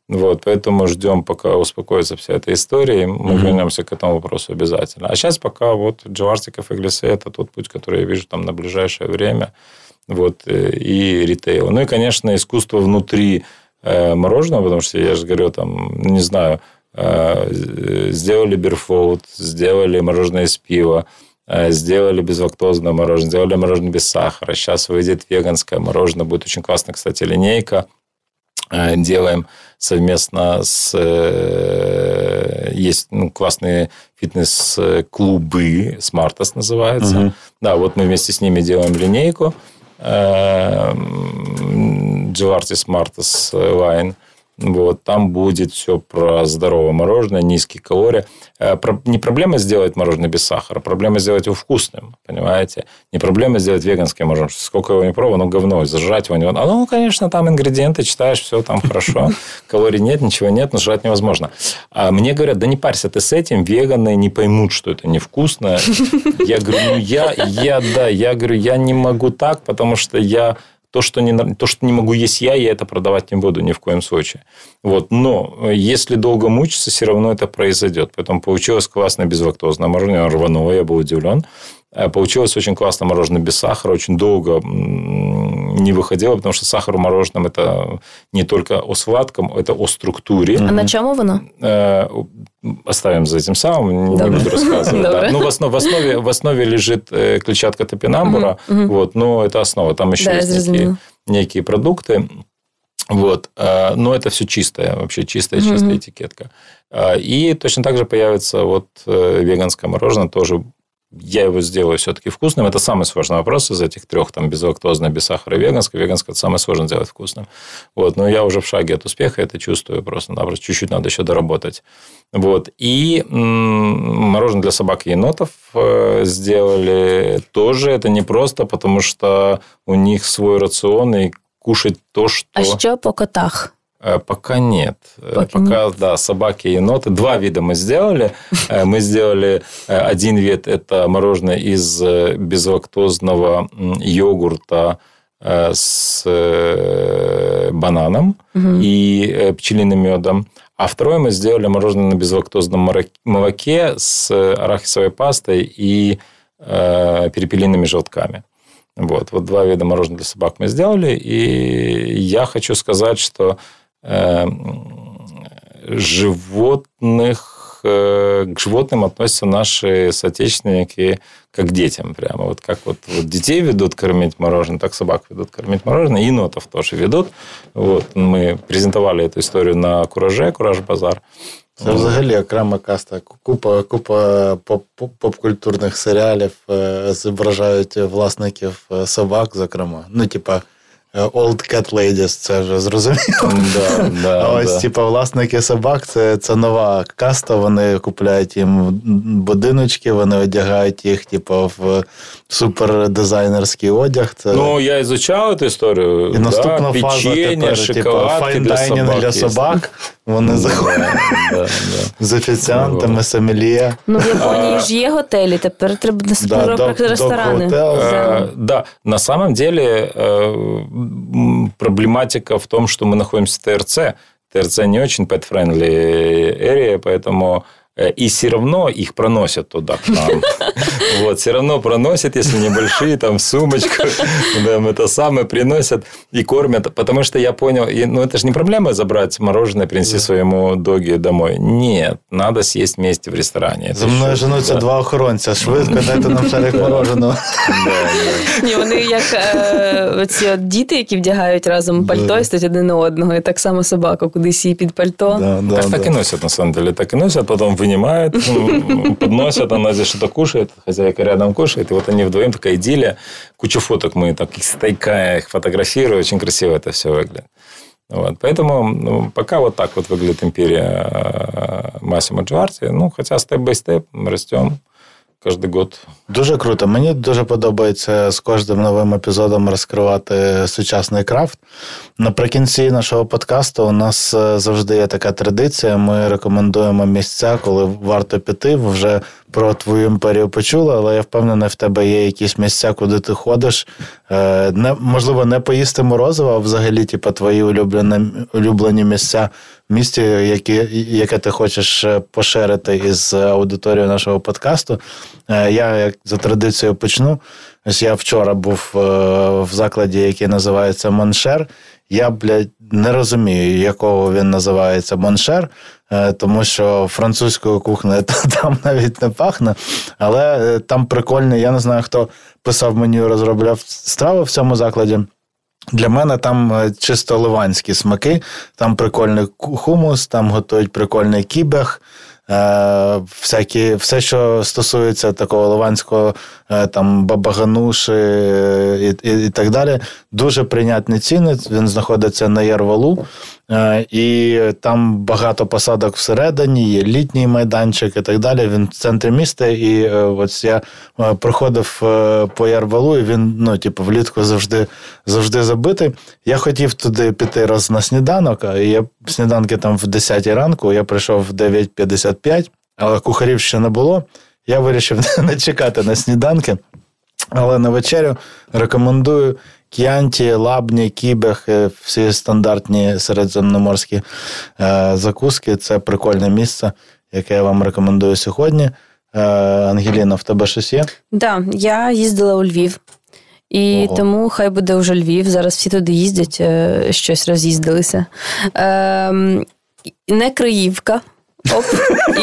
Speaker 4: Вот, поэтому ждем, пока успокоится вся эта история, и мы угу. вернемся к этому вопросу обязательно. А сейчас пока вот Джаварстиков и Глисе – это тот путь, который я вижу там на ближайшее время. Вот, э, и ритейл. Ну и, конечно, искусство внутри мороженого, потому что я же говорю, там, не знаю, э, сделали берфоут, сделали мороженое из пива, э, сделали безлактозное мороженое, сделали мороженое без сахара. Сейчас выйдет веганское мороженое. Будет очень классная, кстати, линейка. Делаем совместно с... Есть ну, классные фитнес-клубы, Smartass называется. Угу. Да, вот мы вместе с ними делаем линейку. Gelarty Smartass Line. Вот, там будет все про здоровое мороженое, низкие калории. Э, не проблема сделать мороженое без сахара, проблема сделать его вкусным, понимаете? Не проблема сделать веганское мороженое. Сколько его не пробовал, оно говно, зажать его не... А ну, конечно, там ингредиенты читаешь, все там хорошо. Калорий нет, ничего нет, но жрать невозможно. А мне говорят, да не парься ты с этим, веганы не поймут, что это невкусно. Я говорю, ну, я, я, да, я говорю, я не могу так, потому что я то, что не, то, что не могу есть я, я это продавать не буду ни в коем случае. Вот. Но э, если долго мучиться, все равно это произойдет. Поэтому получилось классное безлактозное мороженое. Рвануло, я был удивлен. Э, получилось очень классно мороженое без сахара. Очень долго не выходило, потому что сахар в мороженом – это не только о сладком, это о структуре.
Speaker 3: А на чому воно?
Speaker 4: Э, оставим за этим самым, не буду рассказывать. Да. Ну, в основе, в, основе, в основе лежит клетчатка топинамбура, угу, вот, но это основа. Там еще да, есть некие, некие продукты. Вот. Но это все чистое, вообще чистая, чистая этикетка. И точно так же появится вот э, веганское мороженое, тоже я его сделаю все-таки вкусным. Это самый сложный вопрос из этих трех, там, безлактозное, без сахара, веганское. Веганское – это самое сложное сделать вкусным. Вот. Но я уже в шаге от успеха это чувствую просто. Наоборот, чуть-чуть надо еще доработать. Вот. И мороженое для собак и енотов э, сделали тоже. Это не просто, потому что у них свой рацион, и кушать то, что...
Speaker 3: А что по котах?
Speaker 4: Э, пока нет. Э, Пока, Пока нет. да, собаки и еноты. Два вида мы сделали. Э, мы сделали один вид – это мороженое из безлактозного йогурта с бананом угу. и пчелиным медом. А второе мы сделали мороженое на безлактозном молоке с арахисовой пастой и перепелиными желтками. Вот, вот два вида мороженого для собак мы сделали. И я хочу сказать, что животных, э, к животным относятся наши соотечественники как к детям прямо. Вот как вот, вот детей ведут кормить мороженое, так собак ведут кормить мороженое, и енотов тоже ведут. Вот, мы презентовали эту историю на Кураже, Кураж-базар.
Speaker 2: Це взагалі окрема каста. Купа купа поп-культурних серіалів зображають власників собак, зокрема. Ну, типа, Old Cat Ladies, це вже зрозуміло.
Speaker 4: Да, да,
Speaker 2: а *laughs* ось,
Speaker 4: да.
Speaker 2: типу, власники собак, це, це нова каста. Вони купляють їм будиночки, вони одягають їх, типу, в супердизайнерський одяг. Це...
Speaker 4: Ну, я ізучав цю історію.
Speaker 2: І наступна фаза тепер, типу,
Speaker 4: шоколадки для
Speaker 2: fine dining
Speaker 4: собак.
Speaker 2: для собак. *laughs* Вони заходять
Speaker 4: Да, да, да. *laughs*
Speaker 2: з офіціантами, сомельє.
Speaker 3: Ну, в Японії ж є готелі, тепер треба
Speaker 2: Да,
Speaker 3: да,
Speaker 2: док-
Speaker 3: ресторани.
Speaker 2: док-готел.
Speaker 3: Да.
Speaker 4: Э, Да, на самом деле э, м, проблематика в том, что мы находимся в ТРЦ. ТРЦ не очень pet-friendly area, поэтому э, и все равно их проносят туда к нам. *laughs* Вот, все равно проносят, если небольшие, там, в сумочку, *laughs* там, это самое, приносят и кормят. Потому что я понял, и, ну, это же не проблема забрать мороженое, принести своему доге домой. Нет, надо съесть вместе в ресторане. Это
Speaker 2: За мною
Speaker 4: еще-
Speaker 2: женуться
Speaker 4: да.
Speaker 2: два охоронця. Швидко *laughs* дайте нам шарик мороженого.
Speaker 4: Да, да.
Speaker 3: Ні, вони як е, оці от діти, які вдягають разом пальто
Speaker 2: Да.
Speaker 3: і стоять один на одного, і так само собака кудись її під пальто.
Speaker 2: Да, да,
Speaker 4: так, так
Speaker 2: да.
Speaker 4: и носят, на самом деле. Так и носят, потом вынимают, *laughs* м, подносят, она здесь что-то кушает, хозяйка рядом кушает, и вот они вдвоем такая идиллия. Кучу фоток мы так их стайка их фотографируем, очень красиво это все выглядит. Вот. Поэтому ну, пока вот так вот выглядит империя э, Массимо Джварти. Ну, хотя степ-бай-степ растем каждый год.
Speaker 2: Дуже круто. Мені дуже подобається з кожним новим епізодом розкривати сучасний крафт. Наприкінці нашого подкасту у нас е, завжди є така традиція. Ми рекомендуємо місця, коли варто піти. Ви вже про твою імперію почули, але я впевнений, в тебе є якісь місця, куди ти ходиш. Е, Не, можливо, не поїсти морозиво, а взагалі, типу, твої улюблені, улюблені місця в місті, які, яке ти хочеш е, поширити із аудиторією нашого подкасту. Е, Я, як за традицією, почну. Ось я вчора був е, в закладі, який називається Mon Cher. Я, блядь, не розумію, якого він називається Mon Cher, е, тому що французькою кухнею *laughs* там навіть не пахне. Але е, там прикольний, я не знаю, хто писав меню, розробляв страви в цьому закладі. Для мене там е, чисто ливанські смаки, там прикольний хумус, там готують прикольний кібех. Е, всякі, все, що стосується такого ливанського е, там бабагануші і, і, і так далі, дуже прийнятні ціни. Він знаходиться на Ярвалу, і там багато посадок всередині, є літній майданчик і так далі. Він в центрі міста. І е, ось я е, проходив е, по Ярвалу, і він ну, типу, влітку завжди, завжди забитий. Я хотів туди піти раз на сніданок, а я сніданки там в 10 ранку, я прийшов в 9.55, але кухарів ще не було. Я вирішив *laughs* не чекати на сніданки. Але на вечерю рекомендую к'янті, лабні, кібех, е, всі стандартні середземноморські е, закуски. Це прикольне місце, яке я вам рекомендую сьогодні. Е, Ангеліна, в тебе щось є?
Speaker 3: Да, я їздила у Львів. І
Speaker 2: Ого.
Speaker 3: тому хай буде вже Львів. Зараз всі туди їздять, е, щось роз'їздилися. І не Криївка, оп,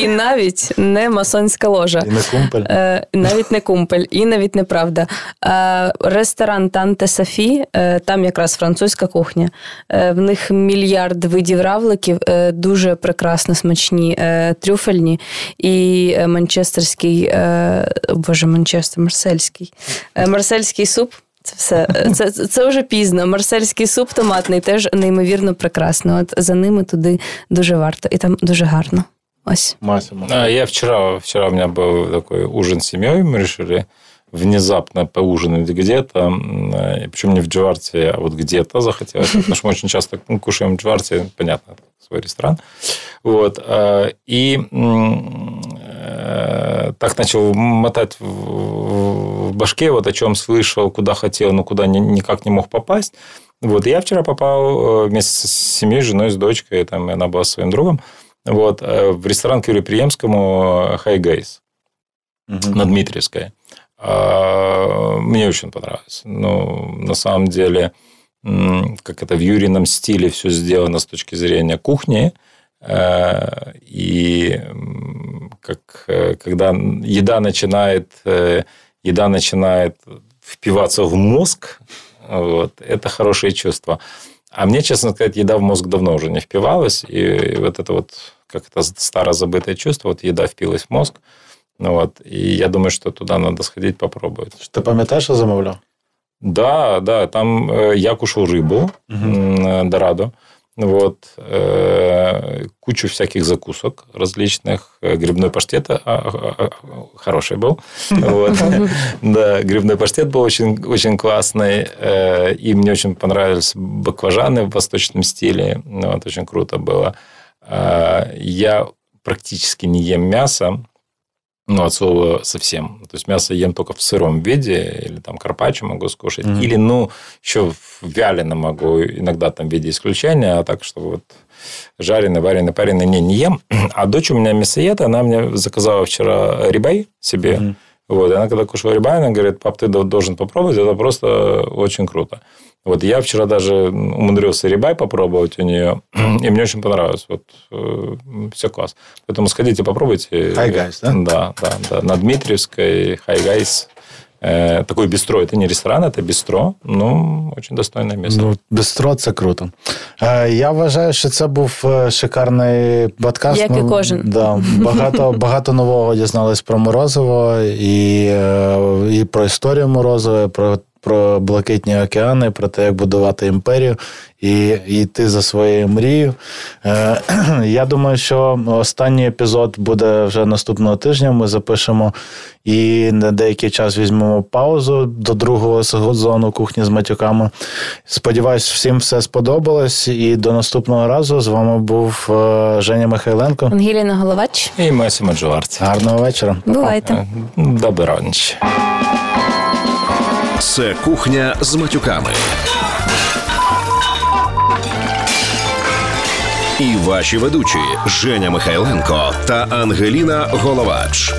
Speaker 3: і навіть не масонська ложа.
Speaker 2: І не кумпель?
Speaker 3: Е, навіть не кумпель, і навіть неправда. Е, ресторан Танте Сафі, е, там якраз французька кухня. Е, в них мільярд видів равликів, е, дуже прекрасно смачні, е, трюфельні і манчестерський, е, боже, Манчестер, марсельський. Е, марсельський суп. Це все це, це вже пізно. Марсельський суп томатний теж неймовірно прекрасно. От за ними туди дуже варто, і там дуже гарно. Ось.
Speaker 2: Масимо.
Speaker 4: А, Я вчера, вчера у меня был такой ужин с семьей, мы решили внезапно поужинать где-то, э, причем не в Джварте, а вот где-то захотелось, потому что мы очень часто ну, кушаем в Джварте, понятно, свой ресторан. Вот. э, И э, так начал мотать в башке, вот о чем слышал, куда хотел, но куда ни- никак не мог попасть. Вот. И я вчера попал вместе с семьей, с женой, с дочкой, там, и она была со своим другом, вот, э, в ресторан к Юрию Приемскому «Хай Гейс» на Дмитриевской. А, Мне очень понравилось. Ну, на самом деле, как это в Юрином стиле все сделано с точки зрения кухни. Э, И как, э, когда еда начинает, э, еда начинает впиваться в мозг, вот, это хорошее чувство. А мне, честно сказать, еда в мозг давно уже не впивалась. И вот это вот, как это старо забытое чувство, вот еда впилась в мозг. Ну вот, и я думаю, что туда надо сходить попробовать.
Speaker 2: Ти пам'ятаєш, що замовляв?
Speaker 4: Да, да, там э, я кушал рыбу угу. дорадо. Вот, э, кучу всяких закусок различных. Э, грибной паштет а, а, а, хороший был. *laughs* Вот. Да, грибной паштет был очень, очень классный. Э, и мне очень понравились баклажаны в восточном стиле. Вот, очень круто было. Э, я практически не ем мясо. Ну, от слова совсем. То есть мясо ем только в сыром виде, или там карпаччо могу скушать, mm-hmm. или, ну, еще в вяленом могу, иногда там в виде исключения, а так, что вот жареный, вареный, пареный не, не ем. А дочь у меня мясоед, она мне заказала вчера рибай себе. Mm-hmm. Вот, и она когда кушала рибай, она говорит, пап, ты должен попробовать, это просто очень круто. Вот я вчера даже умудрился рибай попробовать у нее, *clears throat* и мне очень понравилось. Вот э, все класс. Поэтому сходите, попробуйте.
Speaker 2: Хайгайс, да?
Speaker 4: Да, да, да. На Дмитриевской Хайгайс. Э, такой бістро. Это не ресторан, это бістро. Ну, очень достойне місце. Ну,
Speaker 2: бістро це круто. Е, я вважаю, що це був е, шикарний подкаст.
Speaker 3: Як і ну, кожен.
Speaker 2: Да, Багато *laughs* багато нового дізнались про Морозово і, е, і про історію Морозова, про про блакитні океани, про те, як будувати імперію і йти за своєю мрією. Е, *clears throat* я думаю, що останній епізод буде вже наступного тижня. Ми запишемо і на деякий час візьмемо паузу до другого сезону кухні з матюками. Сподіваюсь, всім все сподобалось. І до наступного разу з вами був е, Женя Михайленко.
Speaker 3: Ангеліна Головач
Speaker 4: і Масіма Джуарці.
Speaker 2: Гарного вечора.
Speaker 3: Бувайте.
Speaker 4: Добраніч.
Speaker 1: Це кухня з матюками. І ваші ведучі Женя Михайленко та Ангеліна Головач.